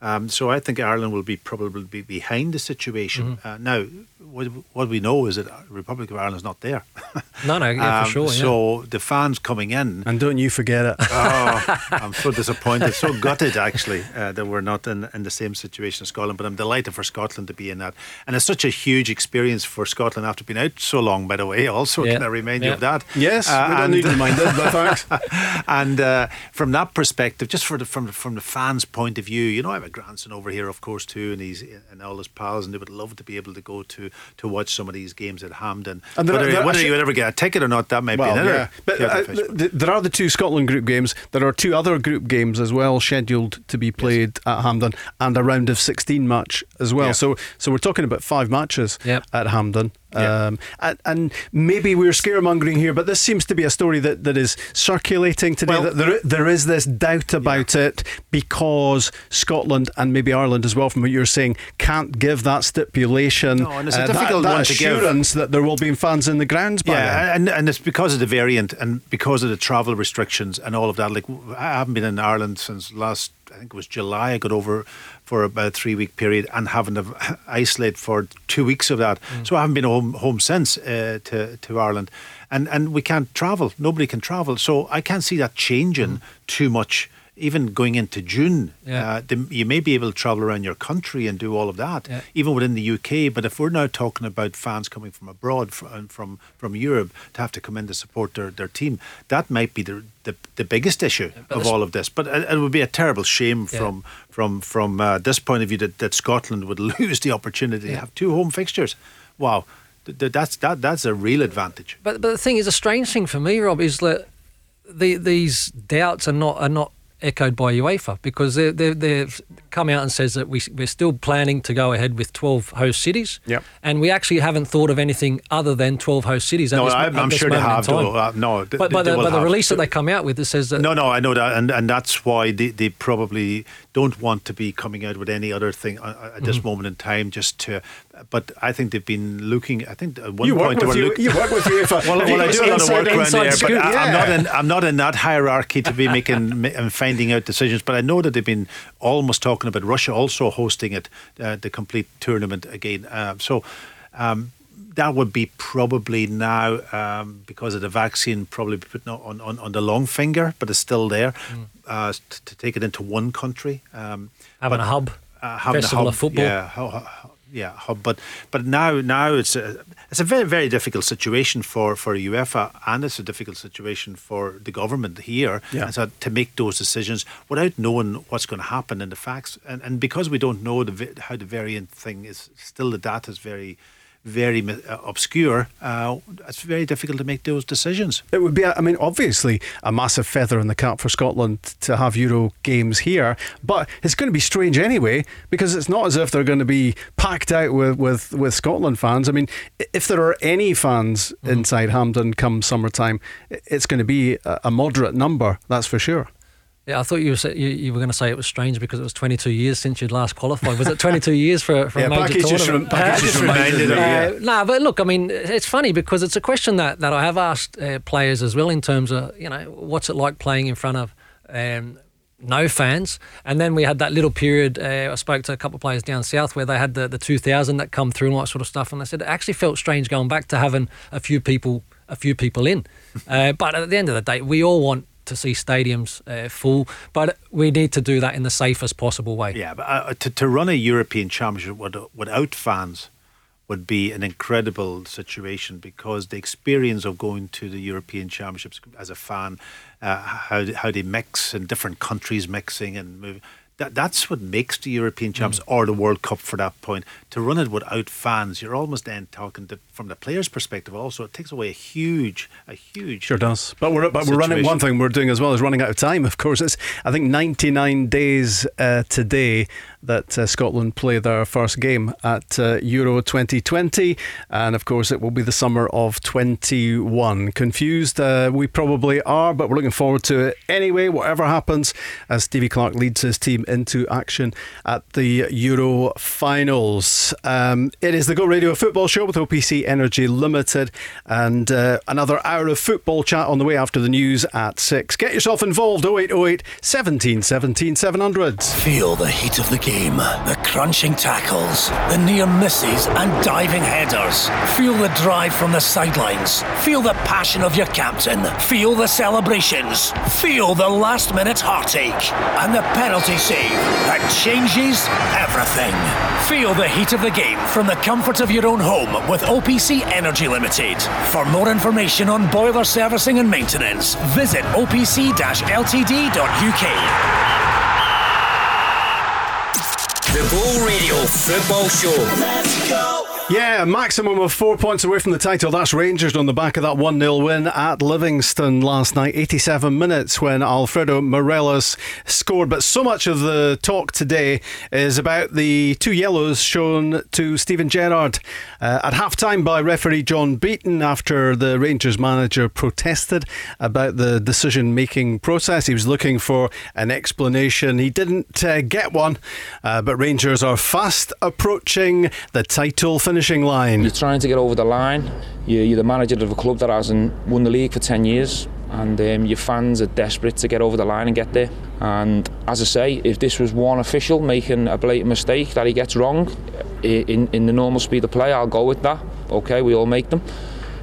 Um, so I think Ireland will be probably be behind the situation. Mm-hmm. Uh, now, what, what we know is that Republic of Ireland is not there. No, no, yeah, for Um, sure. yeah. So the fans coming in, And don't you forget it. oh, I'm so disappointed, so gutted actually uh, that we're not in, in the same situation as Scotland. But I'm delighted for Scotland to be in that, and it's such a huge experience for Scotland after being out so long. By the way, also Yeah. can I remind you of that? Yes, we don't and- need reminded, but thanks. and uh, from that perspective, just for the, from from the fans' point of view, you know, I have a grandson over here, of course, too, and he's and all his pals, and they would love to be able to go to to watch some of these games at Hampden. And there- whether there- whether you would ever get a ticket or not, that might be Well, another. yeah. But uh, of fish, but- th- there are the two Scotland group games. There are two other group games as well scheduled to be played at Hampden and a round of 16 match as well. Yeah. So so we're talking about five matches Yep. at Hampden. Yeah. Um, and, and maybe we're scaremongering here, but this seems to be a story that, that is circulating today. Well- that there, there is this doubt about it because Scotland and maybe Ireland as well, from what you're saying, can't give that stipulation. No, and it's a uh, difficult that one to give. assurance that there will be fans in the grounds then. Yeah, and, and it's because of the variant and because of the travel restrictions and all of that. Like, I haven't been in Ireland since last, I think it was July. I got over for about a three week period and having to isolate for two weeks of that. So I haven't been home home since uh, to to Ireland, and and we can't travel. Nobody can travel. So I can't see that changing too much. Even going into June, Yeah. uh, the, you may be able to travel around your country and do all of that, Yeah. even within the UK. But if we're now talking about fans coming from abroad fr- and from from Europe to have to come in to support their, their team, that might be the the, the biggest issue but of all of this. But it, it would be a terrible shame Yeah. from from from uh, this point of view that, that Scotland would lose the opportunity to have two home fixtures. Wow, Th- th- that's that that's a real advantage. But but the thing is, a strange thing for me, Rob, is that the, these doubts are not are not echoed by UEFA because they they they've come out and says that we we're still planning to go ahead with 12 host cities. Yep. And we actually haven't thought of anything other than 12 host cities. At No, this, I'm, at I'm this sure they have. time. though. Uh, no, th- But, they- but, the, will but the release that they come out with it says that No, no, I know that, and and that's why they, they probably don't want to be coming out with any other thing uh, uh, at this Mm-hmm. moment in time. Just to, but I think they've been looking. I think at one You work point they with were you, looking. you work with UEFA. Well, well, I do a lot of Inside- work around inside there, but scoop, I, I'm not in. I'm not in that hierarchy to be making and finding out decisions. But I know that they've been almost talking about Russia also hosting it, uh, the complete tournament again. Um, so. Um, that would be probably now um, because of the vaccine, probably putting on, on, on the long finger, but it's still there Mm. uh, to, to take it into one country. Um, having but- a hub, uh, having festival a of hub, football. Yeah, yeah, hub. But but now now it's a it's a very very difficult situation for for UEFA and it's a difficult situation for the government here. Yeah. And so to make those decisions without knowing what's going to happen in the facts, and and because we don't know the how the variant thing is, still the data is very very uh, obscure, uh, it's very difficult to make those decisions. It would be, I mean, obviously a massive feather in the cap for Scotland to have Euro games here, but it's going to be strange anyway because it's not as if they're going to be packed out with, with, with Scotland fans. I mean, if there are any fans inside Hampden come summertime, it's going to be a moderate number, that's for sure. Yeah, I thought you were sa- you, you were going to say it was strange because it was 22 years since you'd last qualified. Was it 22 years for, for Yeah, a major Packie just tournament? rem- Packie just reminded me, yeah. Uh, nah, but look, I mean, it's funny because it's a question that, that I have asked uh, players as well in terms of you know what's it like playing in front of. Um, no fans, and then we had that little period. Uh, I spoke to a couple of players down south where they had the, the 2000 that come through and all that sort of stuff, and they said it actually felt strange going back to having a few people, a few people in. uh, but at the end of the day, we all want to see stadiums uh, full, but we need to do that in the safest possible way. Yeah, but uh, to, to run a European Championship without fans would be an incredible situation because the experience of going to the European Championships as a fan, uh, how how they mix and different countries mixing and moving. That, that's what makes the European Champs or the World Cup for that point. To run it without fans, you're almost then talking to, from the players' perspective. Also, it takes away a huge, a huge. Sure does. But we're but we're running one thing we're doing as well is running out of time. Of course, it's I think 99 days uh, today that uh, Scotland play their first game at uh, Euro 2020, and of course it will be the summer of 21. Confused, uh, we probably are, but we're looking forward to it anyway. Whatever happens, as Stevie Clarke leads his team into action at the Euro finals. Um, it is the Go Radio Football Show with OPC Energy Limited, and uh, another hour of football chat on the way after the news at six. Get yourself involved 0808 17 17 700. Feel the heat of the game, the crunching tackles, the near misses and diving headers. Feel the drive from the sidelines. Feel the passion of your captain. Feel the celebrations. Feel the last minute heartache. And the penalty save that changes everything. Feel the heat of the game from the comfort of your own home with OPC Energy Limited. For more information on boiler servicing and maintenance, visit opc-ltd.uk. The Go Radio Football Show. Let's go. Yeah, a maximum of four points away from the title. That's Rangers on the back of that 1 0 win at Livingston last night. 87 minutes when Alfredo Morelos scored. But so much of the talk today is about the two yellows shown to Steven Gerrard uh, at half time by referee John Beaton after the Rangers manager protested about the decision making process. He was looking for an explanation. He didn't uh, get one, uh, but Rangers are fast approaching the title finishing line. You're trying to get over the line. You're, the manager of a club that hasn't won the league for 10 years, and um, your fans are desperate to get over the line and get there. And as I say, if this was one official making a blatant mistake that he gets wrong in, in the normal speed of play, I'll go with that. Okay, we all make them,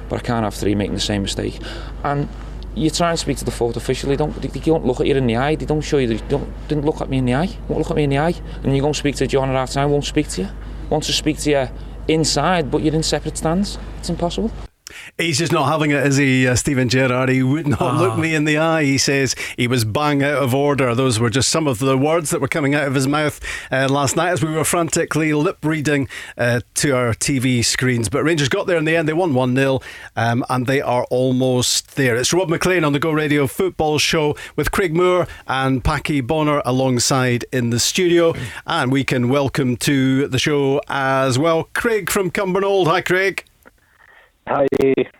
but I can't have three making the same mistake. And you try and speak to the fourth official, they don't, they, they don't look at you in the eye, they don't show you, they don't, didn't look at me in the eye, won't look at me in the eye. And you go and speak to John at half time, won't speak to you. Wants to speak to you inside, but you're in separate stands. It's impossible. He's just not having it, is he, uh, Steven Gerrard? He would not look me in the eye. He says he was bang out of order. Those were just some of the words that were coming out of his mouth uh, last night as we were frantically lip reading uh, to our TV screens. But Rangers got there in the end. They won 1 0, um, and they are almost there. It's Rob Maclean on the Go Radio Football Show with Craig Moore and Packie Bonner alongside in the studio. And we can welcome to the show as well Craig from Cumbernauld. Hi, Craig. Hi,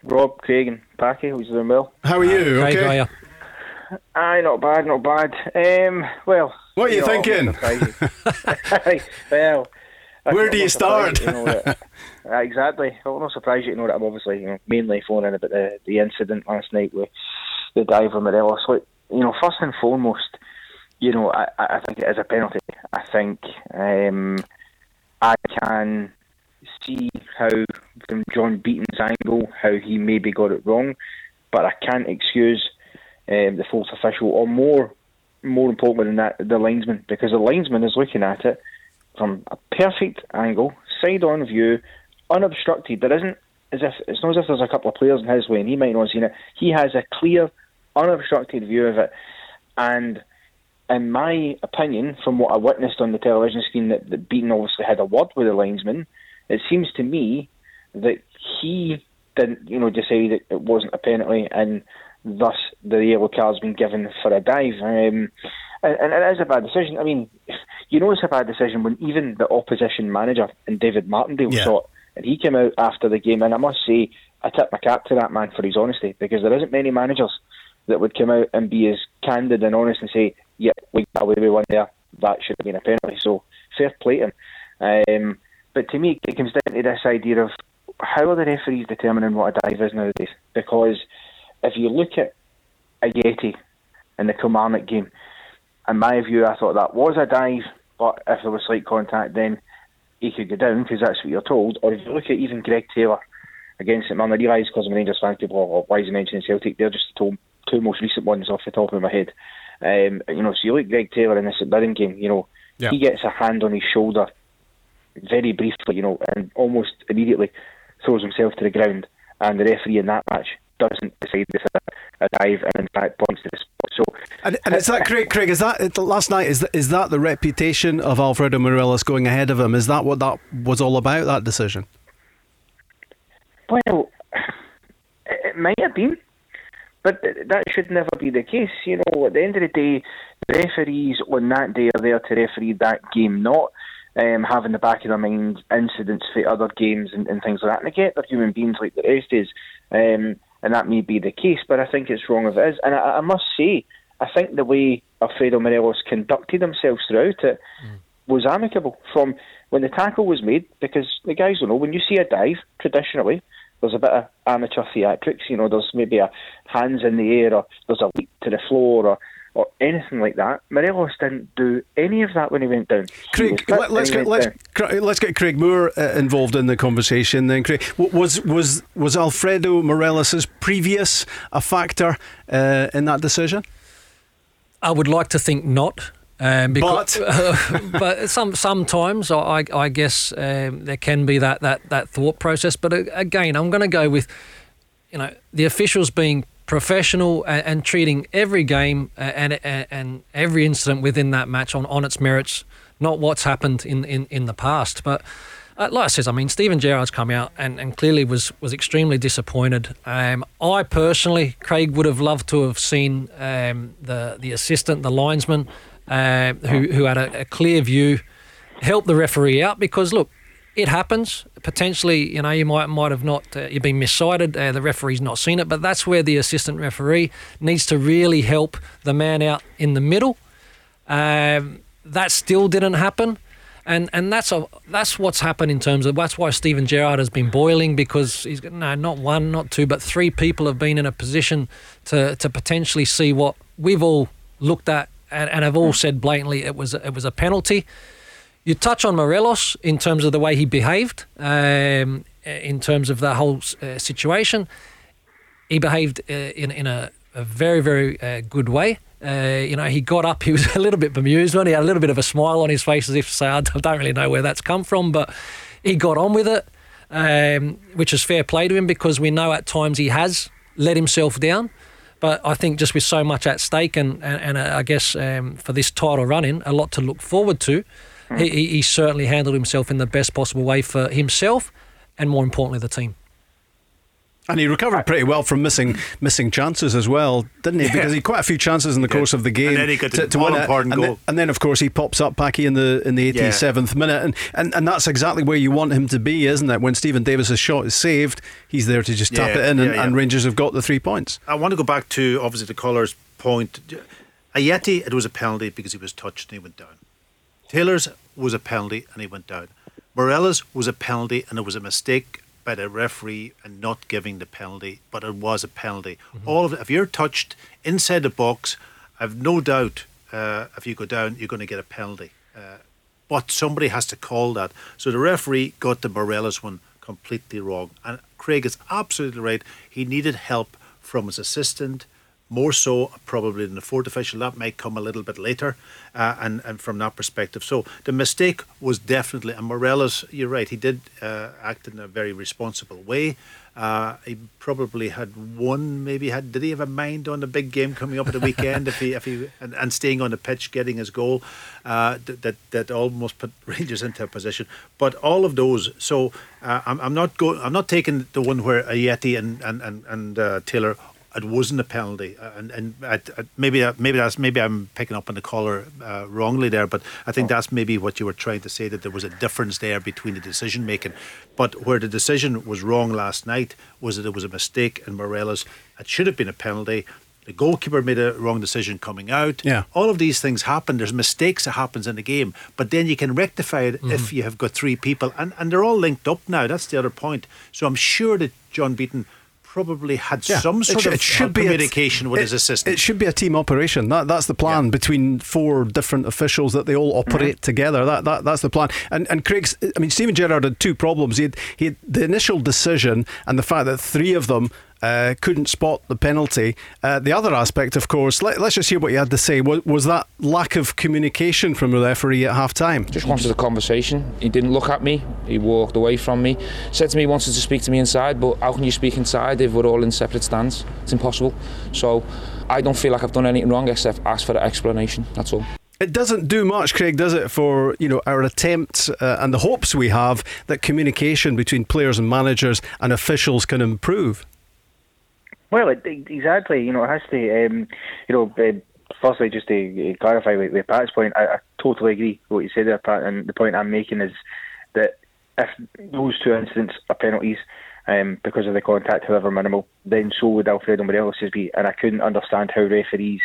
Rob, Craig, and Packie. Who's doing well? How are you? Craig, okay. how are you? Aye, not bad, not bad. Um, well, What are you know, thinking? not well, Where do you start? You know, that, uh, exactly. I'm not surprised you know that I'm obviously you know, mainly phoning in about the, the incident last night with the diver Morelos. Like, you know, first and foremost, you know, I, I I think it is a penalty. I think um, I can see how, from John Beaton's angle, how he maybe got it wrong, but I can't excuse um, the fourth official, or more, more importantly than that, the linesman, because the linesman is looking at it from a perfect angle, side on view, unobstructed. There isn't as if it's not as if there's a couple of players in his way and he might not have seen it. He has a clear, unobstructed view of it, and in my opinion, from what I witnessed on the television screen, that, that Beaton obviously had a word with the linesman. It seems to me that he didn't, you know, decide that it wasn't a penalty, and thus the yellow card's been given for a dive. Um, and, and it is a bad decision. I mean, you know, it's a bad decision when even the opposition manager and David Martindale Yeah. saw it, and he came out after the game, and I must say, I tip my cap to that man for his honesty because there isn't many managers that would come out and be as candid and honest and say, "Yeah, we got away with one there. That should have been a penalty." So fair play to him. Um, but to me, it comes down to this idea of how are the referees determining what a dive is nowadays? Because if you look at Ajeti in the Kilmarnock game, in my view, I thought that was a dive, but if there was slight contact, then he could go down because that's what you're told. Or if you look at even Greg Taylor against St Mirren, I realise because I'm a Rangers fan, people are, why is he mentioning Celtic? They're just the two, most recent ones off the top of my head. Um, you know, so you look at Greg Taylor in the St Mirren game, you know, Yeah. he gets a hand on his shoulder very briefly, you know, and almost immediately throws himself to the ground. And the referee in that match doesn't decide this a, a dive and in fact points to the spot. So, And, and is that Craig? Craig, is that last night? Is that, is that the reputation of Alfredo Morelos going ahead of him? Is that what that was all about? That decision? well, it, it might have been, but that should never be the case. You know, at the end of the day, the referees on that day are there to referee that game, not um, have in the back of their minds incidents for other games and, and things like that. And I get they're human beings like the rest is, um, and that may be the case, but I think it's wrong if it is. And I, I must say, I think the way Alfredo Morelos conducted himself throughout it was amicable from when the tackle was made, because the guys don't know, when you see a dive, traditionally, there's a bit of amateur theatrics, you know, there's maybe a hands in the air or there's a leap to the floor or, or anything like that. Morelos didn't do any of that when he went down. Craig, fit let, us get let's down. Let's get Craig Moore uh, involved in the conversation. Then, Craig, was was was Alfredo Morelos's previous a factor uh, in that decision? I would like to think not. Um, because, but some sometimes I, I I guess um, there can be that, that, that thought process. But uh, again, I'm going to go with you know the officials being professional and, and treating every game uh, and, and and every incident within that match on, on its merits, not what's happened in, in, in the past. But uh, like I says, I mean, Steven Gerrard's come out and, and clearly was was extremely disappointed. Um, I personally, Craig would have loved to have seen um, the the assistant, the linesman, uh, who who had a, a clear view, help the referee out because look, it happens. Potentially, you know, you might might have not uh, you've been missighted. Uh, the referee's not seen it, but that's where the assistant referee needs to really help the man out in the middle. Um, that still didn't happen, and and that's a that's what's happened in terms of that's why Steven Gerrard has been boiling because he's no not one not two but three people have been in a position to to potentially see what we've all looked at and, and have all said blatantly it was it was a penalty. You touch on Morelos in terms of the way he behaved, um, in terms of the whole uh, situation. He behaved uh, in in a, a very very uh, good way. You know, he got up. He was a little bit bemused when he had a little bit of a smile on his face, as if to say, "I don't really know where that's come from," but he got on with it, um, which is fair play to him because we know at times he has let himself down. But I think just with so much at stake and, and, and uh, I guess um, for this title run in, a lot to look forward to, he, he he certainly handled himself in the best possible way for himself and more importantly, the team. And he recovered pretty well from missing missing chances as well, didn't he? Yeah. Because he had quite a few chances in the course of the game. And then he got the win it. and goal. Then, and then, of course, he pops up Packie in the in the Yeah. 87th minute, and, and and that's exactly where you want him to be, isn't it? When Steven Davis's shot is saved, he's there to just tap Yeah, it in, and, yeah, yeah. and Rangers have got the three points. I want to go back to obviously the caller's point. Ajeti, it was a penalty because he was touched and he went down. Taylor's was a penalty and he went down. Morelos's was a penalty and it was a mistake by the referee and not giving the penalty, but it was a penalty. All of it. If you're touched inside the box, I've no doubt uh, if you go down, you're going to get a penalty. Uh, but somebody has to call that. So the referee got the Morelos's one completely wrong. And Craig is absolutely right. He needed help from his assistant, more so probably than the fourth official. That might come a little bit later, uh, and and from that perspective. So the mistake was definitely, and Morelos, you're right, he did uh, act in a very responsible way. Uh, he probably had one, maybe had. Did he have a mind on the big game coming up at the weekend? if he, if he, and, and staying on the pitch, getting his goal, uh, that that almost put Rangers into a position. But all of those. So uh, I'm, I'm not going. I'm not taking the one where Ajeti and and and, and uh, Taylor it wasn't a penalty, uh, and and I, I, maybe maybe that's maybe I'm picking up on the caller uh, wrongly there, but I think that's maybe what you were trying to say that there was a difference there between the decision making. But where the decision was wrong last night was that it was a mistake in Morelos. It should have been a penalty. The goalkeeper made a wrong decision coming out. Yeah. All of these things happen. There's mistakes that happens in the game, but then you can rectify it Mm-hmm. if you have got three people, and, and they're all linked up now. That's the other point. So I'm sure that John Beaton probably had Yeah. some It sort sh- of it should uh, be a- communication with it- his assistant. It should be a team operation. That that's the plan between four different officials that they all operate Mm-hmm. together. That, that that's the plan. And and Craig's. I mean, Steven Gerrard had two problems. He had, he had the initial decision and the fact that three of them. Uh, couldn't spot the penalty. Uh, the other aspect, of course, let, us just hear what you had to say. Was, was that lack of communication from the referee at half time? Just wanted a conversation. He didn't look at me. He walked away from me. Said to me he wanted to speak to me inside, but how can you speak inside if we're all in separate stands? It's impossible. So I don't feel like I've done anything wrong except ask for an explanation. That's all. It doesn't do much, Craig, does it, for you know our attempts uh, and the hopes we have that communication between players and managers and officials can improve. Well, it, exactly. You know, it has to. Um, you know, uh, firstly, just to uh, clarify with, with Pat's point, I, I totally agree with what you said there, Pat. And the point I'm making is that if those two incidents are penalties um, because of the contact, however minimal, then so would Alfredo Morelos's be. And I couldn't understand how referees.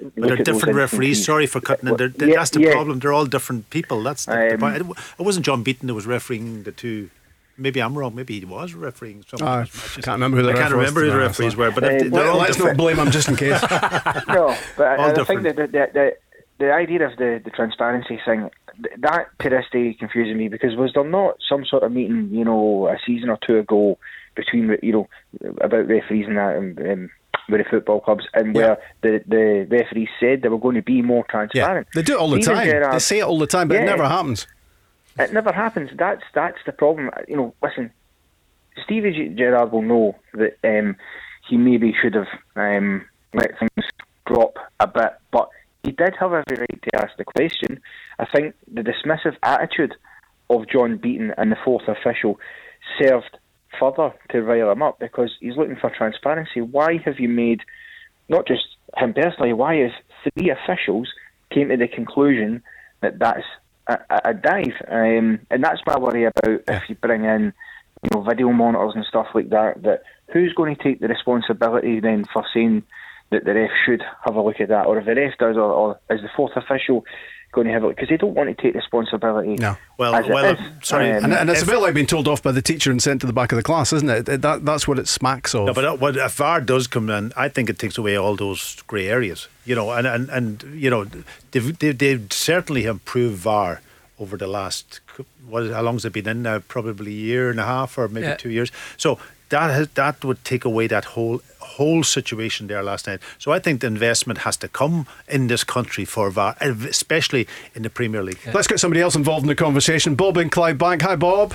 But they're different referees. Sorry for cutting in. They're, they're- Yeah, that's the yeah. problem. They're all different people. That's the, the Um, point. It, it wasn't John Beaton that was refereeing the two. Maybe I'm wrong. Maybe he was refereeing. Some I matches. can't remember who the I can't remember who the referees honest. were, but Uh, they're well, all let's different. not blame him just in case. no, but All I, I think that the, the, the, the idea of the, the transparency thing, that to this day confuses me because was there not some sort of meeting, you know, a season or two ago between, you know, about referees and that um, um, with the football clubs and where the, the referees said they were going to be more Yeah, they do it all the Steven time. Gerrard- They say it all the time, but it never happens. It never happens. That's that's the problem. You know, listen, Stevie Gerrard will know that um, he maybe should have um, let things drop a bit, but he did have every right to ask the question. I think the dismissive attitude of John Beaton and the fourth official served further to rile him up because he's looking for transparency. Why have you made not just him personally? Why have three officials came to the conclusion that that's a, a dive? Um, and that's my worry about if you bring in you know video monitors and stuff like that. That who's going to take the responsibility then for saying that the ref should have a look at that, or if the ref does, or, or is the fourth official going to have a look? Because they don't want to take responsibility. No. Well, as well, is. sorry, Um, And, and it's if- a bit like being told off by the teacher and sent to the back of the class, isn't it? It- That, that's what it smacks of. No, but that- what, if VAR does come in, I think it takes away all those grey areas. You know, and and, and you know, they've, they've, they've certainly improved VAR over the last. What, how long has it been in now? Probably a year and a half, or maybe Yeah. two years. So that has, that would take away that whole whole situation there last night. So I think the investment has to come in this country for VAR, especially in the Premier League. Let's get somebody else involved in the conversation. Bob in Clydebank. Hi, Bob.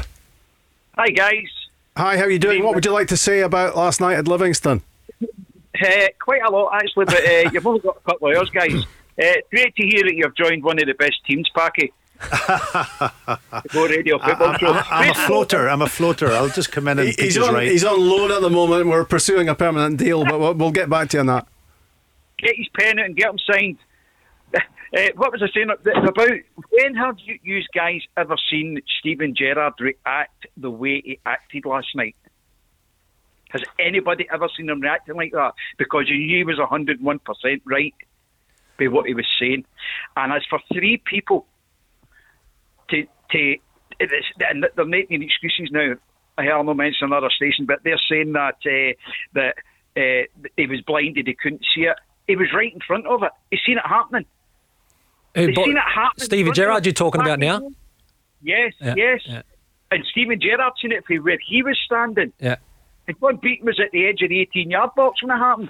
Hi guys. Hi, how are you doing? What would you like to say about last night at Livingston? Uh, quite a lot actually, but uh, you've only got a couple of hours, guys. Uh, great to hear that you've joined one of the best teams, Packie. Go radio football I'm, show. I'm, I'm a floater. I'm a floater. I'll just come in and He- teach He's on, right. he's on loan at the moment. We're pursuing a permanent deal, but we'll, we'll get back to you on that. Get his pen out and get him signed. Uh, what was I saying about when have you, you guys ever seen Steven Gerrard react the way he acted last night? Has anybody ever seen him reacting like that? Because you knew he was 101% right by what he was saying. And as for three people to, to and they're making excuses now. I hear no mention another station, but they're saying that uh, that uh, he was blinded, he couldn't see it. He was right in front of it. He's seen it happening. Who, He's seen it happen. in Stevie Gerrard, you're talking about now? Yes, Yeah, yes. yeah. And Steven Gerrard seen it from where he was standing. Yeah, And John Beaton was at the edge of the 18 yard box when it happened.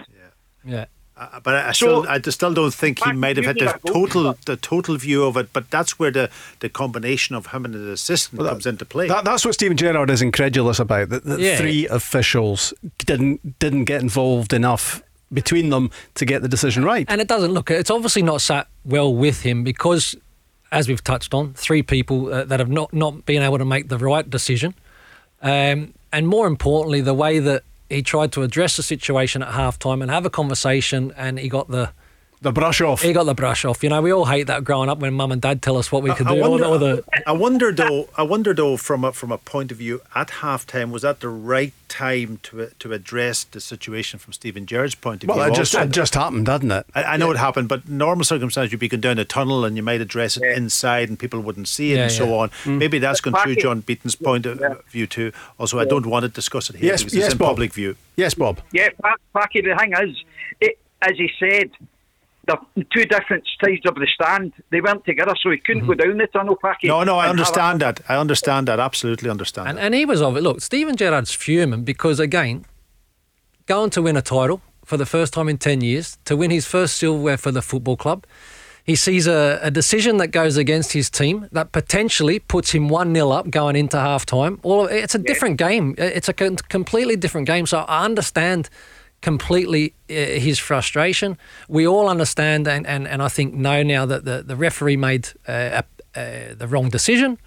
yeah. Uh, but I, I still, I still don't think he might have had the total, the total view of it. But that's where the, the combination of him and the assistant well, comes into play. That, that's what Steven Gerrard is incredulous about. That, that yeah. three officials didn't didn't get involved enough between them to get the decision right. And it doesn't look. It's obviously not sat well with him because, as we've touched on, three people uh, that have not not been able to make the right decision. Um, and more importantly, the way that he tried to address the situation at halftime and have a conversation, and he got the the brush off. He got the brush off. You know, we all hate that growing up when mum and dad tell us what we could I, do. I wonder, the... I wonder though. I wonder though, from a, from a point of view, at halftime, was that the right time to to address the situation from Steven Gerrard's point of well, view? Well, it just it just happened, didn't it? I, I know yeah. it happened, but normal circumstances, you'd be going down a tunnel and you might address it yeah. inside, and people wouldn't see it, yeah, and so on. Mm. Maybe that's gone through John Beaton's point of view too. Also, I don't want to discuss it here yes, because yes, it's in Bob. public view. Yes, Bob. Yeah, Packie. The thing is, it, as he said they're two different sides of the stand. They weren't together, so he couldn't mm-hmm. go down the tunnel Packie. No, no, I understand that. I understand that. Absolutely understand. And, that. and he was of it. Look, Steven Gerrard's fuming because again, going to win a title for the first time in ten years, to win his first silverware for the football club. He sees a, a decision that goes against his team that potentially puts him 1 0 up going into half time. All of, it's a yeah. different game. It's a completely different game. So I understand completely uh, his frustration. We all understand and, and, and I think know now that the, the referee made uh, uh, the wrong decision.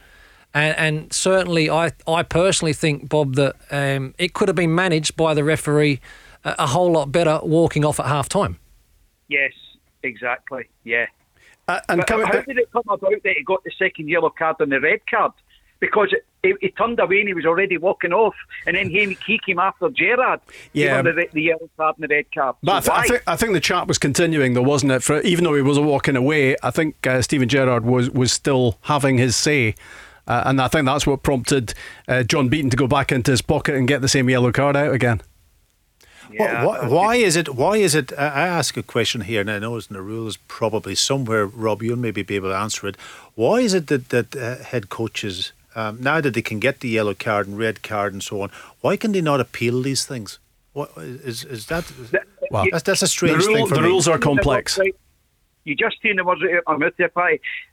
And, and, certainly, I, I personally think, Bob, that um, it could have been managed by the referee a, a whole lot better walking off at half time. Yes, exactly. Yeah. Uh, and but how did it come about that he got the second yellow card and the red card? because he, he, turned away and he was already walking off, and then he, he came after Gerrard. Yeah, the, the, yellow card and the red card. But so I, th- I, think I think the chat was continuing, though, wasn't it? For even though he was walking away, I think uh, Steven Gerrard was was still having his say. Uh, and I think that's what prompted uh, John Beaton to go back into his pocket and get the same yellow card out again. Yeah, why, why, is it? Why is it? I ask a question here, and I know it's in the rules probably somewhere. Rob, you'll maybe be able to answer it. Why is it that that uh, head coaches um, now that they can get the yellow card and red card and so on, why can they not appeal these things? What is is that? Well, that's, that's a strange the rule, thing. For the me. rules are complex. You just seen the words out of my mouth there,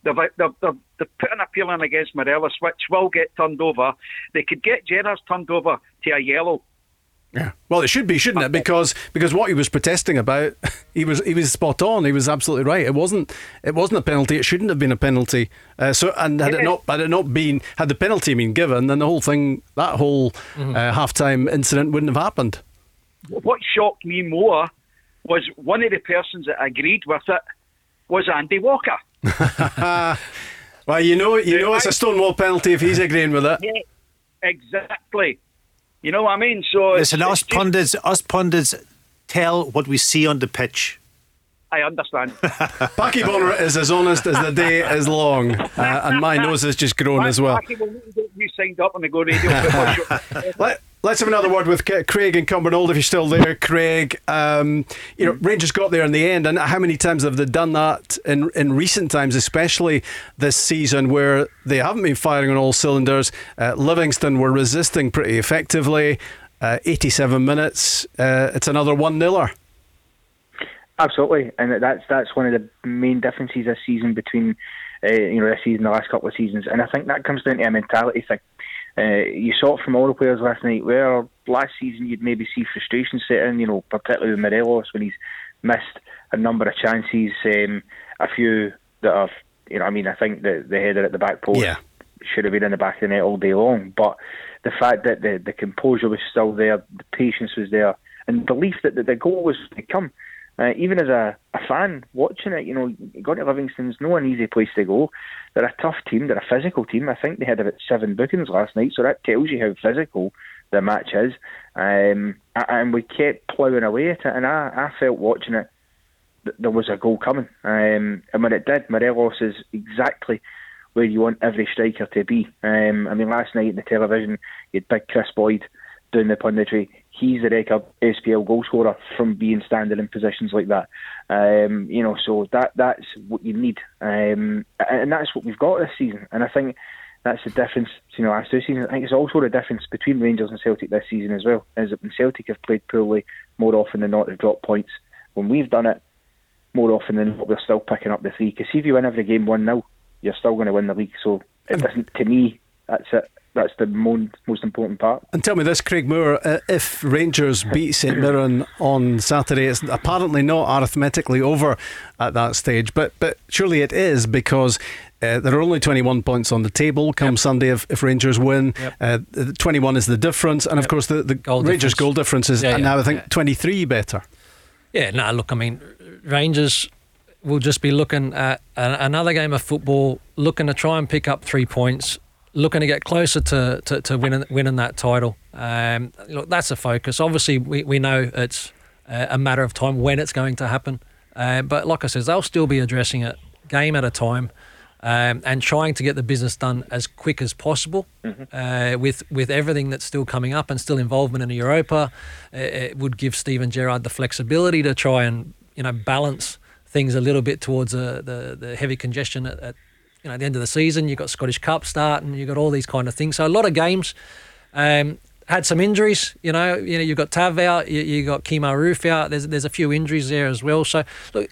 They've, they've, they've, they've put an appeal in against Morelos, which will get turned over. They could get Gerrard's turned over to a yellow yeah. Well, it should be, shouldn't it? Because because what he was protesting about, he was he was spot on. He was absolutely right. It wasn't it wasn't a penalty. It shouldn't have been a penalty. Uh, so and had it not had it not been had the penalty been given, then the whole thing that whole mm-hmm. uh, halftime incident wouldn't have happened. What shocked me more was one of the persons that agreed with it was Andy Walker. well, you know, you know, it's a stonewall penalty if he's agreeing with it. Yeah, exactly. You know what I mean? So listen, us pundits, us pundits tell what we see on the pitch. I understand. Packie Bonner is as honest as the day is long, uh, and my nose has just grown as well. Packie will you signed up on the Go Radio Let, Let's have another word with Craig and Cumbernauld if you're still there, Craig. Um, you know, Rangers got there in the end, and how many times have they done that in in recent times, especially this season, where they haven't been firing on all cylinders? Uh, Livingston were resisting pretty effectively. Uh, 87 minutes. Uh, it's another one niler. Absolutely, and that's that's one of the main differences this season between uh, you know this season, the last couple of seasons, and I think that comes down to a mentality thing. Uh, you saw it from all the players last night. Where last season you'd maybe see frustration set in, you know, particularly with Morelos when he's missed a number of chances, um, a few that have, you know, I mean, I think the the header at the back post yeah. should have been in the back of the net all day long, but the fact that the the composure was still there, the patience was there, and the belief that the, the goal was to come. Uh, even as a, a fan watching it, you know, going to Livingston's no an easy place to go. They're a tough team. They're a physical team. I think they had about seven bookings last night, so that tells you how physical the match is. Um, and we kept ploughing away at it, and I, I felt watching it there was a goal coming. Um, and when it did, Morelos is exactly where you want every striker to be. Um, I mean, last night in the television, you had big Kris Boyd doing the punditry he's the record SPL goal scorer from being standing in positions like that. Um, you know, so that that's what you need, um, and that's what we've got this season. And I think that's the difference you know last two seasons. I think it's also the difference between Rangers and Celtic this season as well. Is that when Celtic have played poorly more often than not, they've dropped points. when we've done it, more often than not, we're still picking up the three. Because if you win every game 1 0, you're still going to win the league. So it doesn't, to me, that's it. That's the most, most important part. And tell me this, Craig Moore, uh, if Rangers beat St Mirren on Saturday, it's apparently not arithmetically over at that stage, but but surely it is because uh, there are only 21 points on the table come yep. Sunday if, if Rangers win. Yep. Uh, 21 is the difference, and yep. of course the, the goal Rangers difference. goal difference is yeah, yeah, now I think yeah. 23 better. Yeah, no, look, I mean, Rangers will just be looking at another game of football, looking to try and pick up three points looking to get closer to, to, to winning, winning that title. Um, look, that's a focus. Obviously, we, we know it's a matter of time when it's going to happen. Uh, but like I said, they'll still be addressing it game at a time um, and trying to get the business done as quick as possible mm-hmm. uh, with, with everything that's still coming up and still involvement in Europa. Uh, it would give Steven Gerrard the flexibility to try and you know balance things a little bit towards uh, the, the heavy congestion at, at you know, at the end of the season, you've got Scottish Cup starting, you've got all these kind of things. So a lot of games um, had some injuries. You know, you know, you've got Tav out, you, you got Kemar Roofe out. There's there's a few injuries there as well. So look,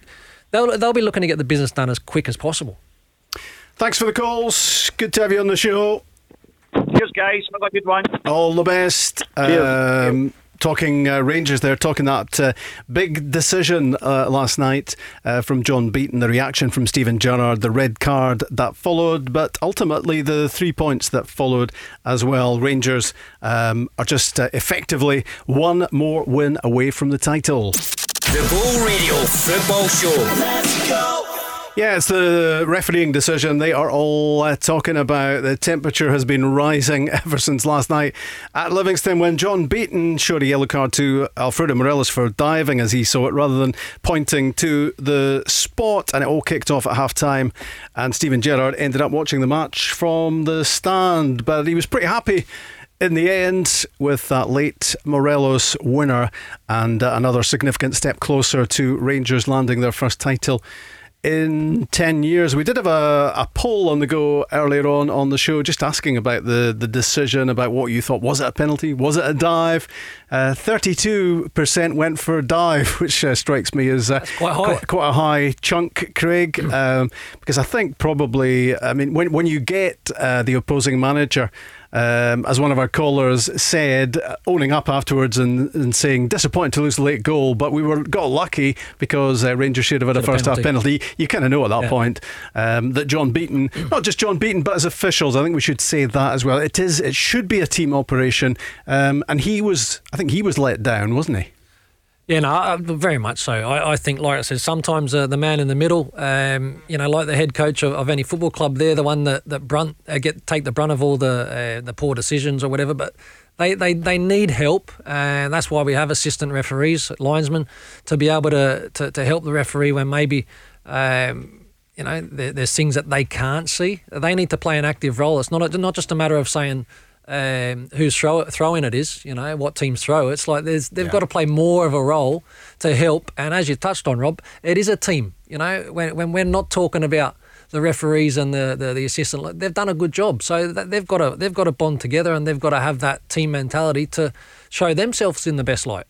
they'll they'll be looking to get the business done as quick as possible. Thanks for the calls. Good to have you on the show. Cheers, guys. Have a good one. All the best. Um, talking uh, Rangers there, talking that uh, big decision uh, last night uh, from John Beaton, the reaction from Steven Gerrard, the red card that followed, but ultimately the three points that followed as well. Rangers um, are just uh, effectively one more win away from the title. The Go Radio Football Show. Let's go. Yeah, it's the refereeing decision they are all uh, talking about. The temperature has been rising ever since last night at Livingston when John Beaton showed a yellow card to Alfredo Morelos for diving as he saw it rather than pointing to the spot. And it all kicked off at half time. And Steven Gerrard ended up watching the match from the stand, but he was pretty happy in the end, with that late Morelos winner and uh, another significant step closer to Rangers landing their first title in 10 years. We did have a, a poll on the go earlier on on the show just asking about the, the decision, about what you thought. Was it a penalty? Was it a dive? Uh, 32% went for a dive, which uh, strikes me as uh, quite, quite, quite, a high chunk, Craig, um, because I think probably, I mean, when, when you get uh, the opposing manager um, as one of our callers said, owning up afterwards and, and saying disappointed to lose the late goal, but we were got lucky because uh, Rangers should have had a first penalty. half penalty. You kind of know at that yeah. point um, that John Beaton, not just John Beaton, but as officials, I think we should say that as well. It is, it should be a team operation, um, and he was, I think he was let down, wasn't he? Yeah, no, very much so. I, I, think, like I said, sometimes uh, the man in the middle, um, you know, like the head coach of, of, any football club, they're the one that that brunt uh, get take the brunt of all the uh, the poor decisions or whatever. But they, they, they need help, and that's why we have assistant referees, linesmen, to be able to to, to help the referee when maybe. Um, you know, there, there's things that they can't see. They need to play an active role. It's not a, not just a matter of saying, um, whose throw, throwing it is, you know, what teams throw. It's like there's, they've yeah. got to play more of a role to help. And as you touched on, Rob, it is a team. You know, when, when we're not talking about the referees and the, the, the assistant, they've done a good job. So they've got to they've got to bond together and they've got to have that team mentality to show themselves in the best light.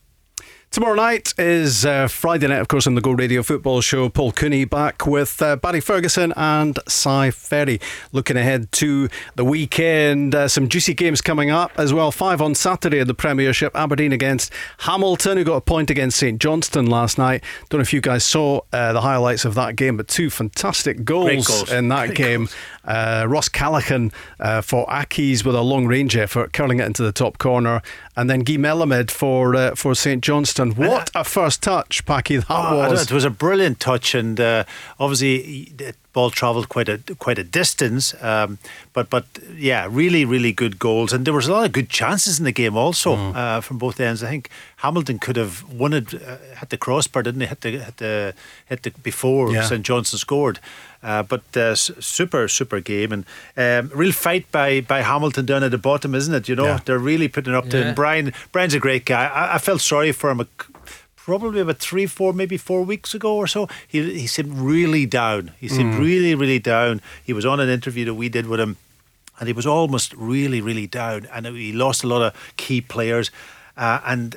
Tomorrow night is uh, Friday night, of course, on the Go Radio Football Show. Paul Cooney back with uh, Barry Ferguson and Si Ferry. Looking ahead to the weekend, uh, some juicy games coming up as well. Five on Saturday in the Premiership. Aberdeen against Hamilton, who got a point against St Johnstone last night. Don't know if you guys saw uh, the highlights of that game, but two fantastic goals, goals. in that Great game. Uh, Ross Callaghan uh, for Accies with a long range effort, curling it into the top corner, and then Guy Melamed for uh, for St Johnstone. What a first touch, Packie! That oh, was. It was a brilliant touch, and uh, obviously the ball travelled quite a quite a distance. Um, but but yeah, really really good goals, and there was a lot of good chances in the game also mm. Uh, from both ends. I think Hamilton could have won it, uh, hit the crossbar, didn't he? Hit the hit the hit the before yeah. St Johnstone scored. Uh, but uh, super, super game and um, real fight by by Hamilton down at the bottom, isn't it? You know, yeah. they're really putting up to. Yeah. Brian, Brian's a great guy. I, I felt sorry for him. probably about three, four, maybe four weeks ago or so. He he seemed really down. He seemed mm. really, really down. He was on an interview that we did with him, and he was almost really, really down. And he lost a lot of key players. uh, and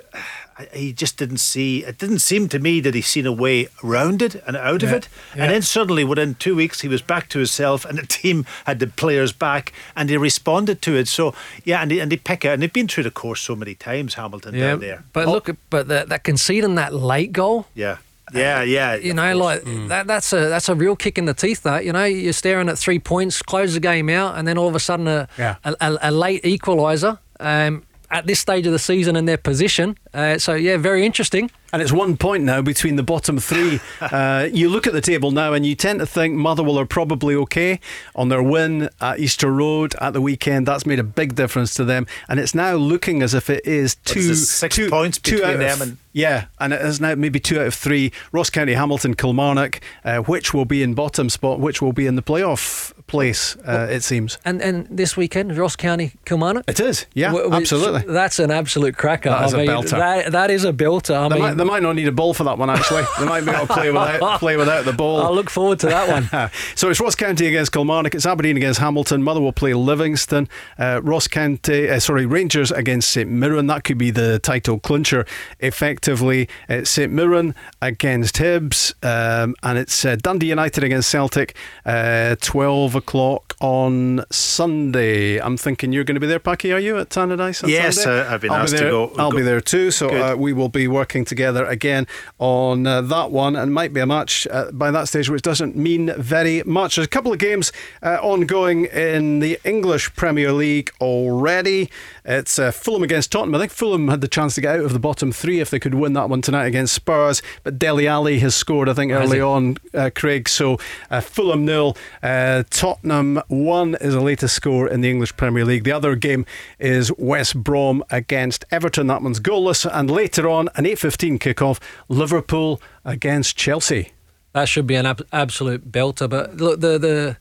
he just didn't see. It didn't seem to me that he seen a way around it and out of it. yeah. And then suddenly, within two weeks, he was back to himself, and the team had the players back, and they responded to it. So yeah, and they, and they pick out, and they've been through the course so many times. Hamilton Yeah, down there. but look, but that, that conceding that late goal. Yeah, yeah, yeah. You know, like that, that's a that's a real kick in the teeth. That you know, you're staring at three points, close the game out, and then all of a sudden a Yeah. a, a, a late equaliser um, at this stage of the season in their position. Uh, so yeah, very interesting. And it's one point now between the bottom three. uh, you look at the table now and you tend to think Motherwell are probably okay on their win at Easter Road at the weekend. That's made a big difference to them. And it's now looking as if it is What two, is this, six two- points two between out of- them and- Yeah, and it is now maybe two out of three. Ross County, Hamilton, Kilmarnock, uh, which will be in bottom spot, which will be in the playoff place, uh, it seems. And and this weekend, Ross County, Kilmarnock. It is, yeah, Wh- which- absolutely. That's an absolute cracker. That is I a mean, belter. That, that is a belter. I they, mean, might, they might not need a ball for that one, actually. They might be able to play without, play without the ball. I'll look forward to that one. so it's Ross County against Kilmarnock, it's Aberdeen against Hamilton, Motherwell play Livingston, uh, Ross County, uh, sorry, Rangers against St Mirren. That could be the title clincher, effectively. It's St Mirren against Hibs, um, and it's uh, Dundee United against Celtic, uh, 12 o'clock on Sunday. I'm thinking you're going to be there, Packie, are you at Tannadice on Yes, Sunday? uh, I've been I'll asked be to there, go- I'll go- be there too, so uh, we will be working together again on uh, that one and might be a match uh, by that stage which doesn't mean very much. There's a couple of games uh, ongoing in the English Premier League already. It's uh, Fulham against Tottenham. I think Fulham had the chance to get out of the bottom three if they could win that one tonight against Spurs, but Dele Alli has scored, I think, early on, uh, Craig. So uh, Fulham nil, uh, Tottenham one is the latest score in the English Premier League. The other game is West Brom against Everton. That one's goalless, and later on an 8:15 kickoff, Liverpool against Chelsea. That should be an ab- absolute belter. But look, the the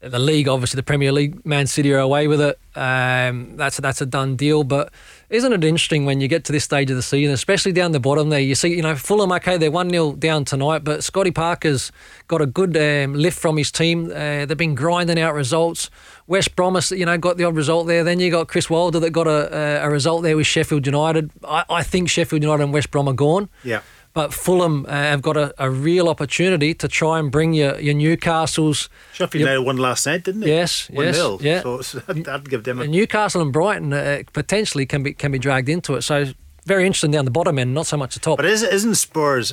the league, obviously, the Premier League, Man City are away with it. Um, that's that's a done deal. But isn't it interesting when you get to this stage of the season, especially down the bottom there? You see, you know, Fulham, okay, they're one 0 down tonight, but Scotty Parker's got a good um, lift from his team. Uh, they've been grinding out results. West Brom, you know, got the odd result there. Then you got Chris Wilder that got a, a, a result there with Sheffield United. I, I think Sheffield United and West Brom are gone. Yeah. But Fulham uh, have got a, a real opportunity to try and bring your, your Newcastles. Sheffield United won last night, didn't they? Yes, one yes, nil. yeah. So it's- that'd give them a Newcastle and Brighton uh, potentially can be can be dragged into it. So very interesting down the bottom end, not so much the top. But is, isn't Spurs?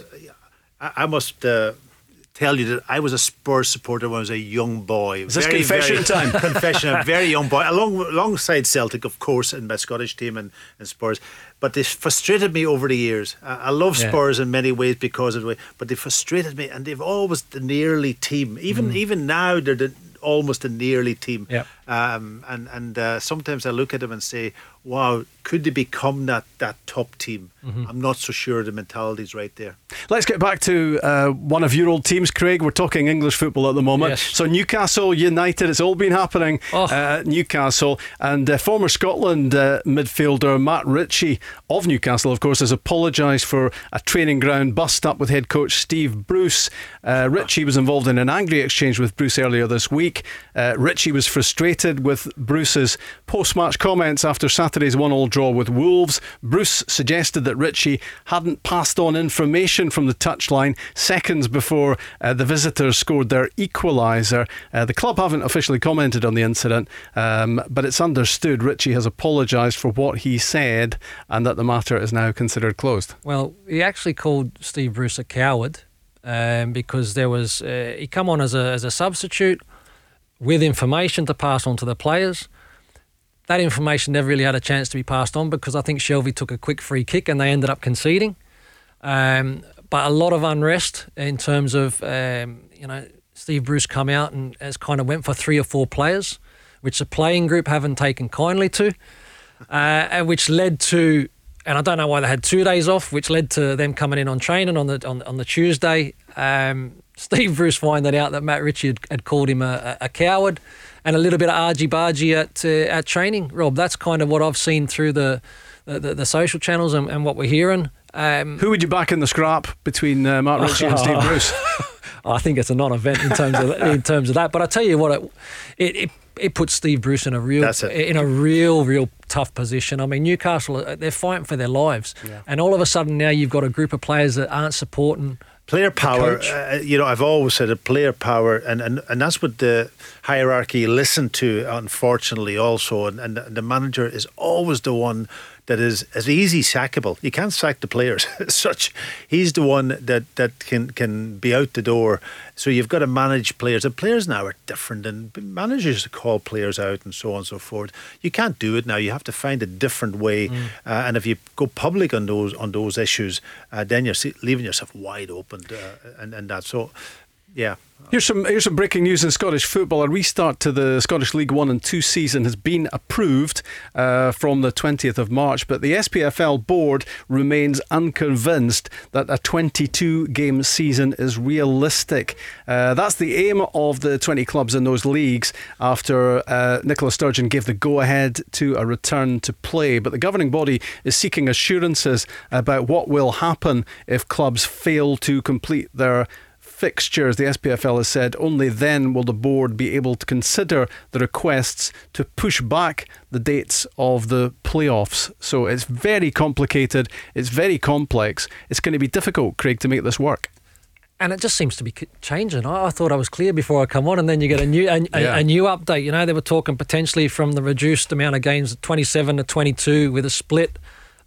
I, I must uh, tell you that I was a Spurs supporter when I was a young boy. Is this confession time? confession, a very young boy, along alongside Celtic, of course, and my Scottish team and, and Spurs. But they frustrated me over the years. I, I love Yeah. Spurs in many ways because of the way, but they frustrated me, and they've always the nearly team. Even Mm. even now, they're the, almost a nearly team. Yep. Um, and and uh, sometimes I look at them and say, "Wow, could they become that that top team?" Mm-hmm. I'm not so sure the mentality's right there. Let's get back to uh, one of your old teams, Craig. We're talking English football at the moment. Yes. So Newcastle United, it's all been happening Oh. uh, Newcastle. And uh, former Scotland uh, midfielder Matt Ritchie of Newcastle, of course, has apologised for a training ground bust up with head coach Steve Bruce. Uh, Ritchie was involved in an angry exchange with Bruce earlier this week. Uh, Ritchie was frustrated with Bruce's post-match comments after Saturday's one-all draw with Wolves. Bruce suggested that Ritchie hadn't passed on information from the touchline seconds before uh, the visitors scored their equaliser. Uh, the club haven't officially commented on the incident, um, but it's understood Ritchie has apologised for what he said and that the matter is now considered closed. Well, he actually called Steve Bruce a coward um, because there was uh, he come on as a as a substitute with information to pass on to the players. That information never really had a chance to be passed on because I think Shelvey took a quick free kick and they ended up conceding. Um, but a lot of unrest in terms of um, you know Steve Bruce come out and has kind of went for three or four players, which the playing group haven't taken kindly to, uh, and which led to and I don't know why they had two days off, which led to them coming in on training on the on, on the Tuesday. Um, Steve Bruce finding out that Matt Ritchie had, had called him a, a coward, and a little bit of argy bargy at uh, at training. Rob, that's kind of what I've seen through the the, the, the social channels and, and what we're hearing. Um, Who would you back in the scrap between uh, Matt Ritchie and Steve Bruce? I think it's a non-event in terms of in terms of that. But I tell you what, it it, it, it puts Steve Bruce in a real in a real real tough position. I mean, Newcastle they're fighting for their lives, yeah. and all of a sudden now you've got a group of players that aren't supporting player power uh, you know i've always said a player power and, and and that's what the hierarchy listen to unfortunately also and, and the manager is always the one that is as easy sackable. You can't sack the players as such. He's the one that, that can can be out the door. So you've got to manage players. And players now are different, and managers call players out and so on and so forth. You can't do it now. You have to find a different way. Mm. Uh, and if you go public on those on those issues, uh, then you're leaving yourself wide open. Uh, and and that so yeah. Here's some here's some breaking news in Scottish football. A restart to the Scottish League One and Two season has been approved uh, from the 20th of March, but the SPFL board remains unconvinced that a 22 game season is realistic. Uh, that's the aim of the 20 clubs in those leagues after uh, Nicola Sturgeon gave the go ahead to a return to play. But the governing body is seeking assurances about what will happen if clubs fail to complete their fixtures, the SPFL has said only then will the board be able to consider the requests to push back the dates of the playoffs. So it's very complicated, it's very complex. It's going to be difficult, Craig, to make this work and it just seems to be changing. I, I, thought I was clear before I come on, and then you get a new a, yeah. a, a, new update. You know, they were talking potentially from the reduced amount of games, 27 to 22, with a split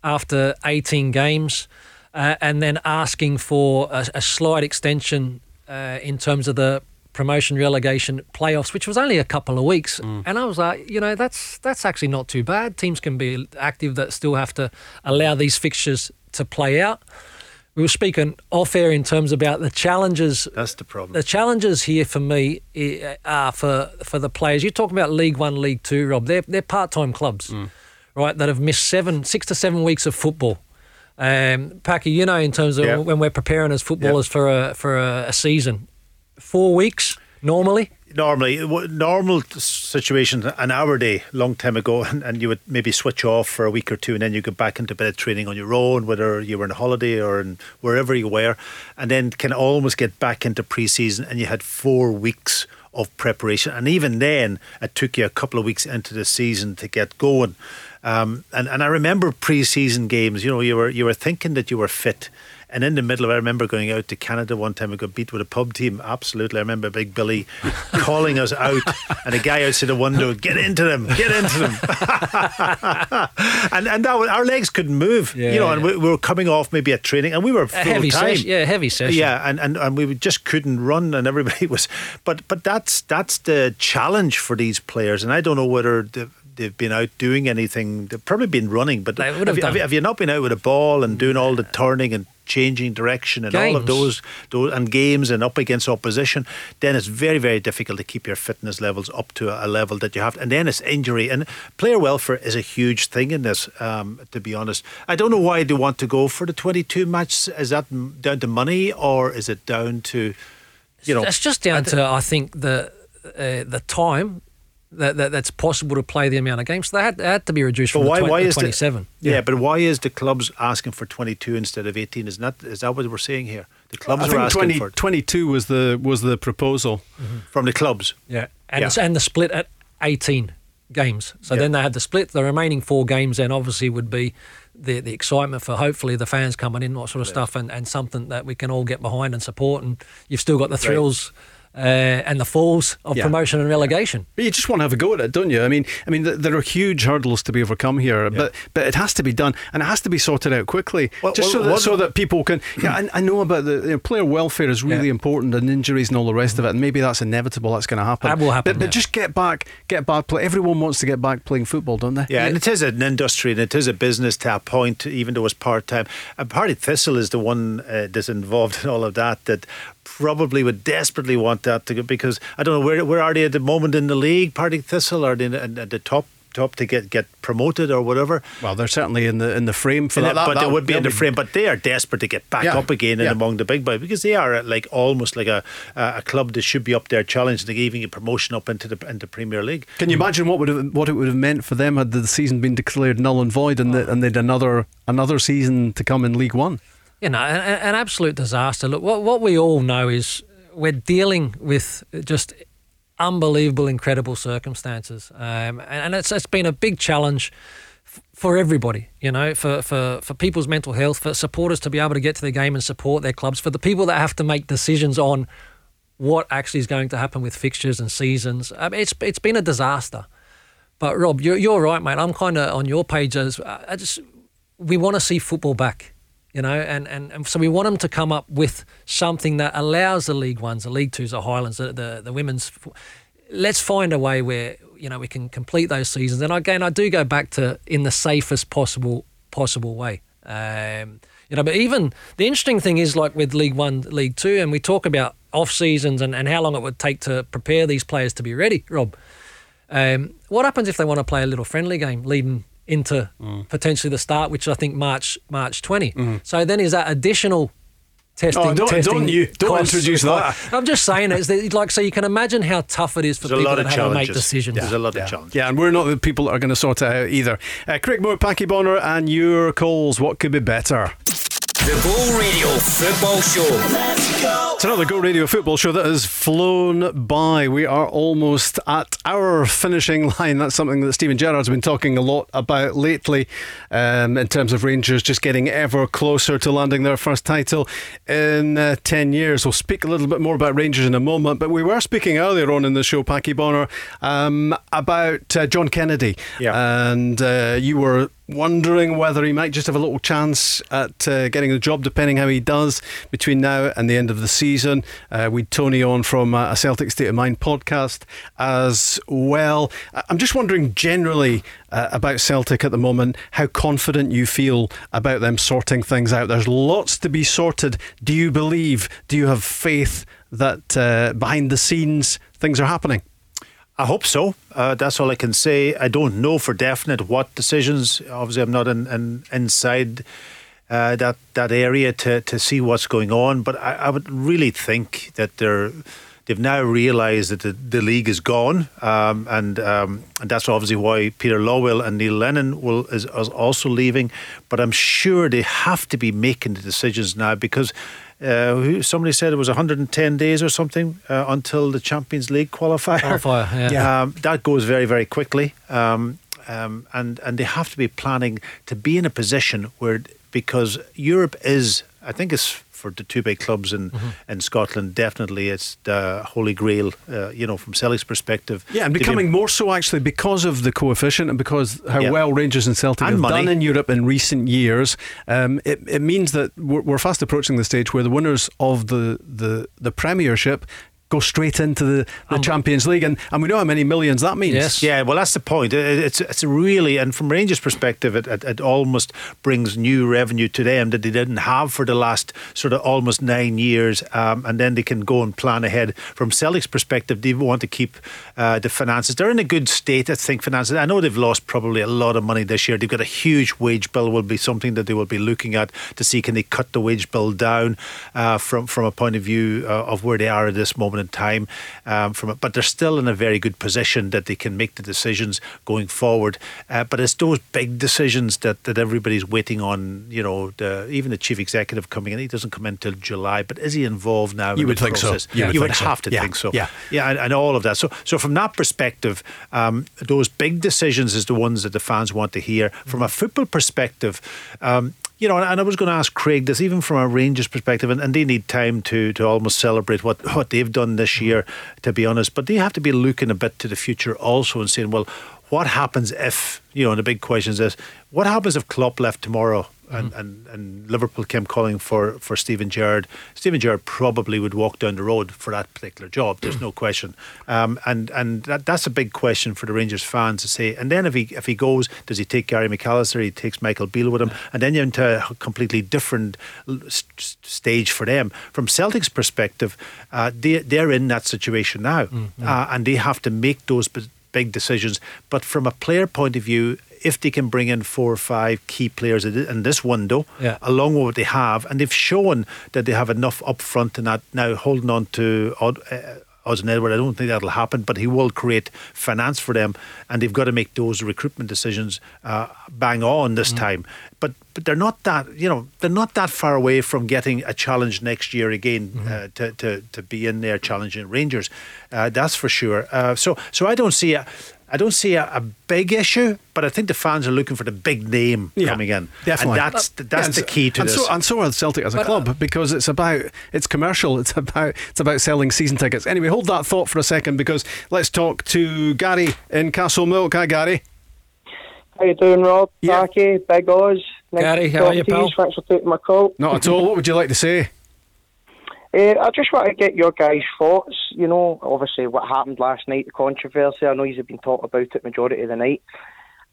after 18 games uh, and then asking for a, a slight extension uh, in terms of the promotion relegation playoffs, which was only a couple of weeks. Mm. And I was like, you know, that's that's actually not too bad. Teams can be active that still have to allow these fixtures to play out. We were speaking off air in terms about the challenges. That's the problem. The challenges here for me are for for the players. You talk about League One, League Two, Rob. They're they're part time clubs, mm. right? That have missed seven, six to seven weeks of football um, Packie, you know, in terms of yep. when we're preparing as footballers yep. for a for a, a, season, four weeks normally. Normally, normal situation, an hour day, long time ago, and, and you would maybe switch off for a week or two, and then you go back into a bit of training on your own, whether you were on holiday or in wherever you were, and then can almost get back into pre-season, and you had four weeks of preparation, and even then, it took you a couple of weeks into the season to get going. Um, and and I remember pre-season games. You know, you were you were thinking that you were fit. And in the middle of, I remember going out to Canada one time We got beat with a pub team. Absolutely, I remember Big Billy calling us out, and a guy outside the window, "Get into them, get into them!" and and that was, our legs couldn't move, yeah, you know. And we, we, were coming off maybe a training, and we were full heavy time, session, yeah, heavy session, yeah, and, and and we just couldn't run, and everybody was. But but that's that's the challenge for these players, and I don't know whether the they've been out doing anything. They've probably been running, but have, have, you, have, you, not been out with a ball and doing all the turning and changing direction and games. all of those, those and games and up against opposition, then it's very, very difficult to keep your fitness levels up to a, level that you have. And then it's injury. And player welfare is a huge thing in this, um, to be honest. I don't know why they want to go for the 22 match. Is that down to money or is it down to, you know? It's just down to, I think, the. Uh, the time that, that, that's possible to play the amount of games. So they had, they had to be reduced but from why, 20, why is 27. The, yeah, yeah, but why is the clubs asking for 22 instead of 18? Is that is that what we're saying here? The clubs I are asking 20, for 22 was the was the proposal mm-hmm. from the clubs. Yeah, and yeah. and the split at 18 games. So yeah. then they had the split. The remaining four games then obviously would be the the excitement for hopefully the fans coming in, what sort of yeah. stuff, and, and something that we can all get behind and support. And you've still got the thrills. Right uh, and the falls of yeah. promotion and relegation. But you just want to have a go at it, don't you? I mean, I mean, there are huge hurdles to be overcome here, yeah. but but it has to be done, and it has to be sorted out quickly, well, just well, so that so that people can. Yeah, I, I know about the you know, player welfare is really yeah. important, and injuries and all the rest of it, and maybe that's inevitable. That's going to happen. That will happen. But, but just get back, get back. Play. Everyone wants to get back playing football, don't they? Yeah, and it is an industry, and it is a business to a point, even though it's part time. And Partick Thistle is the one uh, that's involved in all of that. That probably would desperately want that to because I don't know where where are they at the moment in the league? Partick Thistle are they at the top top to get get promoted or whatever. Well, they're certainly in the in the frame for that, that, But that, they would be in the frame. But they are desperate to get back yeah, up again yeah. among the big boys because they are uh, like almost like a a club that should be up there challenging, giving a promotion up into the into Premier League. Can you imagine what would have, what it would have meant for them had the season been declared null and void and, oh. the, and they'd another another season to come in League One? you know, an, an absolute disaster. Look, what what we all know is we're dealing with just unbelievable, incredible circumstances, um, and, it's it's been a big challenge for everybody. You know, for, for for people's mental health, for supporters to be able to get to the game and support their clubs, for the people that have to make decisions on what actually is going to happen with fixtures and seasons. I mean, it's it's been a disaster. But Rob, you're you're right, mate. I'm kind of on your page as I just we want to see football back you know, and, and, and so we want them to come up with something that allows the League Ones, the League Twos, the Highlands, the, the, the women's. Let's find a way where you know we can complete those seasons. And again, I do go back to in the safest possible possible way. Um, you know, but even the interesting thing is like with League One, League Two, and we talk about off seasons and, and how long it would take to prepare these players to be ready. Rob, um, what happens if they want to play a little friendly game leading into mm. potentially the start, which I think March March 20. Mm. So then is that additional testing? Oh, don't, testing don't you don't introduce that. I'm just saying it's like so you can imagine how tough it is for There's people that have to make decisions. Yeah. There's a lot of challenges. Yeah, and we're not the people that are going to sort it out either. Uh, Craig Moore, Packie Bonner, and your calls. What could be better? The Go Radio Football Show. Let's go. It's another Go Radio Football Show that has flown by. We are almost at our finishing line. That's something that Steven Gerrard's been talking a lot about lately um, in terms of Rangers just getting ever closer to landing their first title in uh, 10 years. We'll speak a little bit more about Rangers in a moment, but we were speaking earlier on in the show, Packie Bonner, um, about uh, John Kennedy. Yeah. And uh, you were wondering whether he might just have a little chance at uh, getting the job, depending how he does between now and the end of the season. Uh, we Tony on from uh, a Celtic State of Mind podcast as well. I'm just wondering generally uh, about Celtic at the moment, how confident you feel about them sorting things out. There's lots to be sorted. Do you believe? Do you have faith that uh, behind the scenes things are happening? I hope so. Uh, that's all I can say. I don't know for definite what decisions. Obviously, I'm not in, in inside uh, that that area to to see what's going on. But I, I would really think that they're they've now realised that the, the league is gone, um, and um, and that's obviously why Peter Lawwell and Neil Lennon will is, is also leaving. But I'm sure they have to be making the decisions now because uh, somebody said it was 110 days or something uh, until the Champions League qualifier. Qualifier, yeah. yeah. Um, that goes very, very quickly. Um, um, and, and they have to be planning to be in a position where, because Europe is, I think it's for the two big clubs in, mm-hmm. in Scotland, definitely it's the holy grail, uh, you know, from Celtic's perspective. Yeah, and becoming be, more so actually because of the coefficient and because how yeah. well Rangers and Celtic and have money. done in Europe in recent years. Um, it, it means that we're, we're fast approaching the stage where the winners of the, the, the Premiership go straight into the, the um, Champions League, and, and we know how many millions that means. Yes. Yeah, well, that's the point. It, it's it's really, and from Rangers' perspective, it, it, it, almost brings new revenue to them that they didn't have for the last sort of almost nine years, um, and then they can go and plan ahead. From Celtic's perspective, they want to keep uh, the finances. They're in a good state, I think, finances. I know they've lost probably a lot of money this year. They've got a huge wage bill. Will be something that they will be looking at to see can they cut the wage bill down uh, from from a point of view uh, of where they are at this moment in time um, from it. But they're still in a very good position that they can make the decisions going forward. Uh, but it's those big decisions that, that everybody's waiting on. You know, the, even the chief executive coming in, he doesn't come in until July. But is he involved now? You would think process? so. You, you would, would have to yeah. think so. Yeah, yeah, and, and, all of that. So, so from that perspective, um, those big decisions is the ones that the fans want to hear. From a football perspective, um, you know, and I was going to ask Craig this, even from a Rangers perspective, and, and they need time to to almost celebrate what, what they've done this year, to be honest. But they have to be looking a bit to the future also and saying, well, what happens if, you know, and the big question is this, what happens if Klopp left tomorrow and, mm-hmm. and, and Liverpool came calling for, for Steven Gerrard, Steven Gerrard probably would walk down the road for that particular job. There's no question. Um, and and that, that's a big question for the Rangers fans to say. And then if he if he goes, does he take Gary McAllister? He takes Michael Beale with him, and then you're into a completely different st- stage for them. From Celtic's perspective, uh, they they're in that situation now, mm-hmm. uh, and they have to make those big decisions. But from a player point of view, if they can bring in four or five key players in this window, yeah. along with what they have, and they've shown that they have enough up front and that now holding on to uh, Odsonne Edouard, I don't think that'll happen, but he will create finance for them, and they've got to make those recruitment decisions uh, bang on this mm. time. But but they're not that you know they're not that far away from getting a challenge next year again Mm-hmm. uh, to, to to be in there challenging Rangers. Uh, that's for sure. Uh, so so I don't see a. I don't see a, a big issue, but I think the fans are looking for the big name Yeah, coming in. Definitely, and that's that's Yeah, the and so- key to and this. So, and so are Celtic as a But, club uh, because it's about it's commercial. It's about it's about selling season tickets. Anyway, hold that thought for a second because let's talk to Gary in Castlemilk. Hi, Gary. How you doing, Rob? Yeah. Big Oz. Nice Gary, how are you, pal? Thanks for taking my call. Not at all. What would you like to say? Uh, I just want to get your guys' thoughts. You know, obviously what happened last night, the controversy. I know you've been talking about it majority of the night.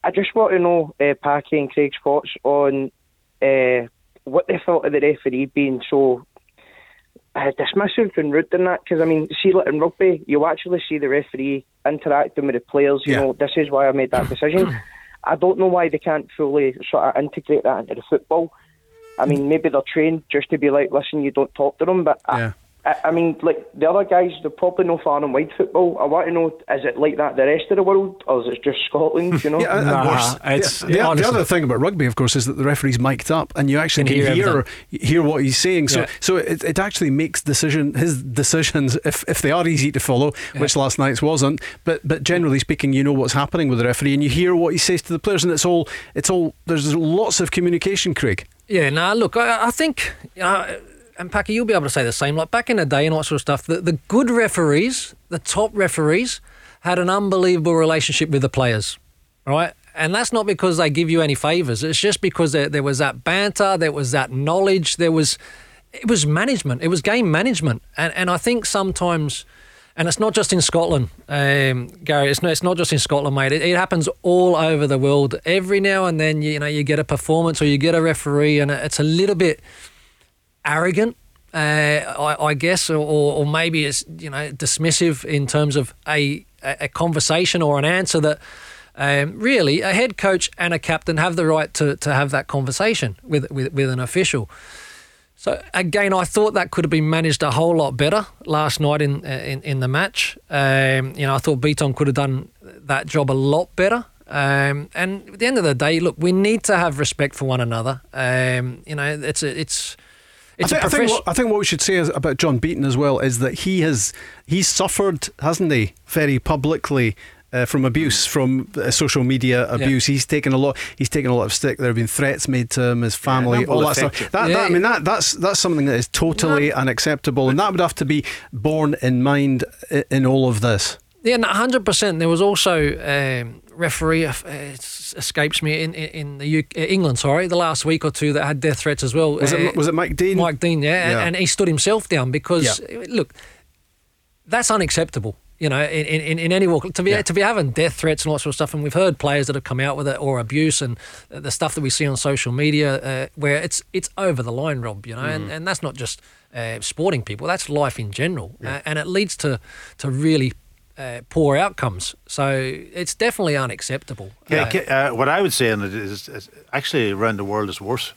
I just want to know uh, Packie and Craig's thoughts on uh, what they thought of the referee being so uh, dismissive and rude in that. Because I mean, see, like in rugby, you actually see the referee interacting with the players. You Yeah. know, this is why I made that decision. I don't know why they can't fully sort of integrate that into the football. I mean, maybe they're trained just to be like, listen, you don't talk to them. But I, I, I mean, like the other guys, they're probably no far and wide football. I want to know, is it like that the rest of the world, or is it just Scotland? You know? Yeah, and worse. the, the- the other thing about rugby, of course, is that the referee's mic'd up, and you actually Can can, hear hear hear, what he's saying. So, Yeah. so it, it actually makes decision his decisions if, if they are easy to follow, which last night's wasn't. But but generally speaking, you know what's happening with the referee, and you hear what he says to the players, and it's all it's all there's lots of communication, Craig. Yeah, now look, I, I think, uh, and Packie, you'll be able to say the same. Like back in the day and all that sort of stuff, the, the good referees, the top referees, had an unbelievable relationship with the players, right? And that's not because they give you any favours. It's just because there, there was that banter, there was that knowledge, there was, it was management, it was game management, and and I think sometimes. And it's not just in Scotland, um, Gary. It's not, it's not just in Scotland, mate. It, it happens all over the world. Every now and then, you know, you get a performance or you get a referee, and it's a little bit arrogant, uh, I, I guess, or, or maybe it's you know dismissive in terms of a a conversation or an answer that. Um, really, a head coach and a captain have the right to, to have that conversation with, with with an official. So again, I thought that could have been managed a whole lot better last night in in, in the match. Um, you know, I thought Beaton could have done that job a lot better. Um, and at the end of the day, look, we need to have respect for one another. Um, you know, it's a, it's it's I think, I, think what, I think what we should say is about John Beaton as well is that he has he's suffered, hasn't he, very publicly. Uh, from abuse, from uh, social media abuse, he's taken a lot. He's taken a lot of stick. There have been threats made to him, his family, will all that stuff. you. That, Yeah. that, I mean, that that's that's something that is totally unacceptable, and that would have to be borne in mind i- in all of this. Yeah, hundred percent. There was also um, referee uh, escapes me in in, the UK, England. Sorry, the last week or two that had death threats as well. Was Uh, it was it Mike Dean? Mike Dean, yeah, Yeah. And, and he stood himself down because look, that's unacceptable. You know, in, in, in any walk to be to be having death threats and all that sort of stuff, and we've heard players that have come out with it or abuse and the stuff that we see on social media uh, where it's it's over the line, Rob. You know, and, Mm. and that's not just uh, sporting people; that's life in general, uh, and it leads to to really uh, poor outcomes. So it's definitely unacceptable. Yeah, Uh, uh, what I would say, and it is, is actually around the world is worse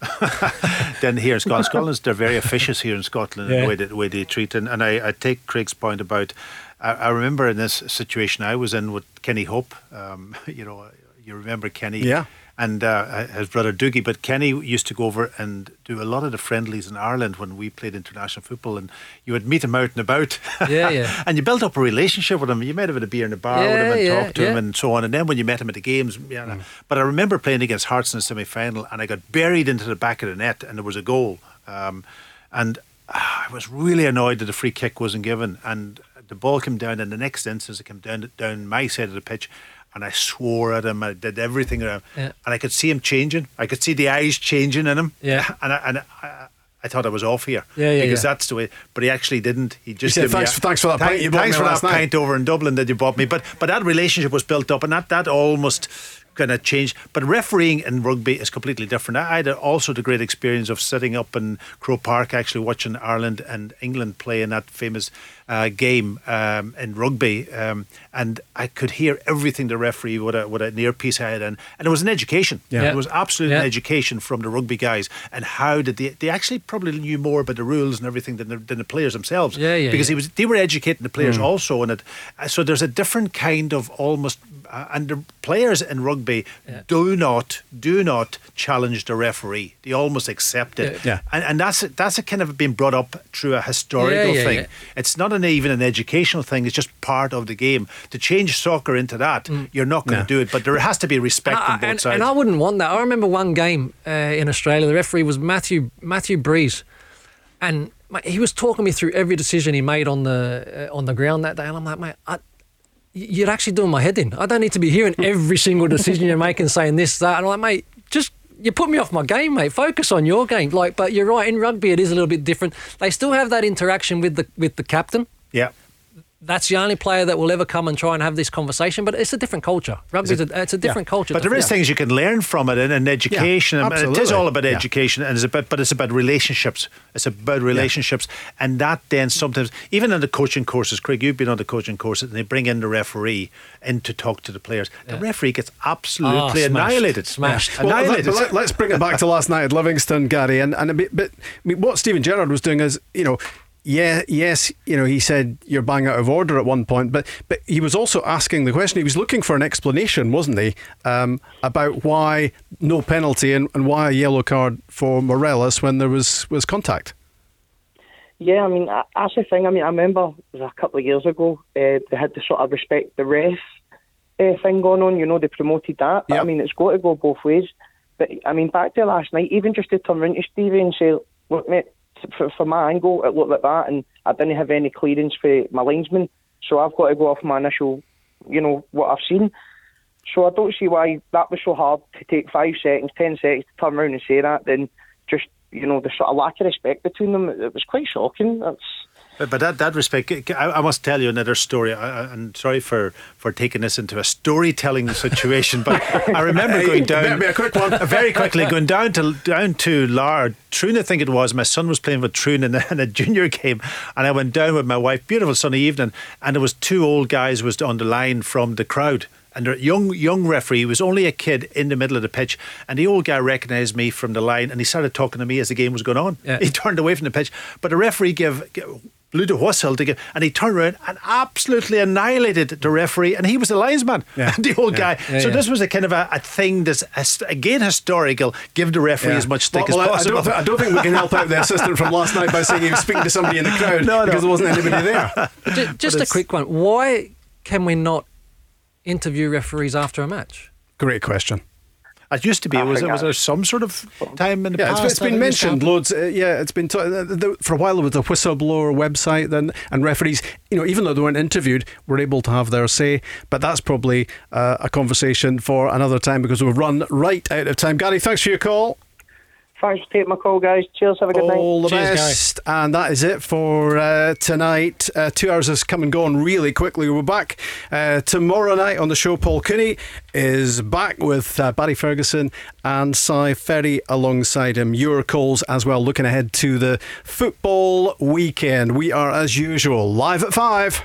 than here in Scotland. Scotland's they're very officious here in Scotland in Yeah. the way, that, way they treat. And, and I, I take Craig's point about. I, I remember in this situation I was in with Kenny Hope. Um, you know, you remember Kenny, Yeah. And uh, his brother Doogie. But Kenny used to go over and do a lot of the friendlies in Ireland when we played international football, and you would meet him out and about. Yeah, yeah. and you built up a relationship with him. You might have had a beer in a bar with him and yeah, talked to him and so on. And then when you met him at the games, yeah. Mm. But I remember playing against Hearts in the semi final, and I got buried into the back of the net, and there was a goal. Um, and ah, I was really annoyed that the free kick wasn't given, and the ball came down. And the next instance, it came down down my side of the pitch. And I swore at him. I did everything around, Yeah. and I could see him changing. I could see the eyes changing in him. Yeah. and I, and I, I thought I was off here. Yeah, yeah, because yeah. that's the way. But he actually didn't. He just said, "Thanks a- for- thanks for that pint you bought Thanks me for that night." pint over in Dublin that you bought me. But but that relationship was built up, and that that almost kind of changed. But refereeing in rugby is completely different. I had also the great experience of sitting up in Croke Park, actually watching Ireland and England play in that famous uh, game um, in rugby, um, and I could hear everything the referee with a with an earpiece I had in, and it was an education. Yeah. Yeah. It was absolutely Yeah. an education from the rugby guys, and how did they? They actually probably knew more about the rules and everything than the, than the players themselves. Yeah, yeah, Because yeah. he was they were educating the players Mm. also in it. Uh, So there's a different kind of almost uh, and the players in rugby do not do not challenge the referee. They almost accept it. Yeah. And, and that's that's a kind of been brought up through a historical thing. It's not an even an educational thing. It's just part of the game. To change soccer into that, mm. you're not going to do it. But there has to be respect on both and, sides. And I wouldn't want that. I remember one game uh, in Australia. The referee was Matthew Matthew Breeze, and he was talking me through every decision he made on the uh, on the ground that day, and I'm like, mate, I, you're actually doing my head in. I don't need to be hearing every single decision you're making, saying this, that, and I'm like, mate, just you put me off my game, mate. Focus on your game. Like, but you're right. In rugby, it is a little bit different. They still have that interaction with the with the captain. Yeah that's the only player that will ever come and try and have this conversation. But it's a different culture. Rugby, a, it's a different yeah. culture. But there is yeah. things you can learn from it in, in education. Yeah, it is all about education, and it's about, but it's about relationships. It's about relationships, and that then sometimes, even in the coaching courses, Craig, you've been on the coaching courses, and they bring in the referee in to talk to the players. The referee gets absolutely oh, smashed, annihilated. Smashed. Well, annihilated. Let, us bring it back to last night at Livingston, Gary, and and a bit. But I mean, what Steven Gerrard was doing is, you know yeah, yes, you know, he said you're bang out of order at one point, but but he was also asking the question. He was looking for an explanation, wasn't he, um, about why no penalty and, and why a yellow card for Morelos when there was was contact. Yeah, I mean that's the thing. I mean, I remember it was a couple of years ago uh, they had to sort of respect the ref uh, thing going on. You know, they promoted that. But, yep. I mean, it's got to go both ways. But I mean, back to last night, even just to turn around to Stevie and say, "Look, mate, for, my angle, it looked like that, and I didn't have any clearance for my linesman, so I've got to go off my initial, you know, what I've seen. So I don't see why that was so hard to take five seconds, ten seconds to turn around and say that. Then just you know the sort of lack of respect between them. It was quite shocking. That's but, but that, that respect, I, I, must tell you another story. I, am sorry for, for taking this into a storytelling situation, but I remember going down. a quick one. Very quickly, going down to down to Lar, Troon, I think it was. My son was playing with Troon in a, in a junior game, and I went down with my wife. Beautiful sunny evening, and there was two old guys was on the line from the crowd and the young young referee was only a kid in the middle of the pitch, and the old guy recognised me from the line, and he started talking to me as the game was going on. Yeah. He turned away from the pitch, but the referee gave, gave blew the whistle to get, and he turned around and absolutely annihilated the referee, and he was the linesman, yeah. the old yeah. guy. Yeah, so this was a kind of a, a thing that's again historical. Give the referee as much stick well, as well, possible. I don't, I don't, think we can help out the assistant from last night by saying he was speaking to somebody in the crowd no, no. because there wasn't anybody there. just, just a quick one: Why can we not interview referees after a match? Great question. It used to be. Was, was there some sort of time in the yeah, past? it's, it's been mentioned loads. Uh, yeah, it's been t- uh, the, for a while. with the whistleblower website, then and referees. You know, even though they weren't interviewed, were able to have their say. But that's probably uh, a conversation for another time because we've run right out of time. Gary, thanks for your call. Thanks for taking my call, guys. Cheers. Have a good All night. All the Cheers, best. Guy. And that is it for uh, tonight. Uh, two hours has come and gone really quickly. We're back uh, tomorrow night on the show. Paul Cooney is back with uh, Barry Ferguson and Si Ferry alongside him. Your calls as well. Looking ahead to the football weekend. We are, as usual, live at five.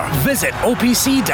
visit opc-ltd.uk.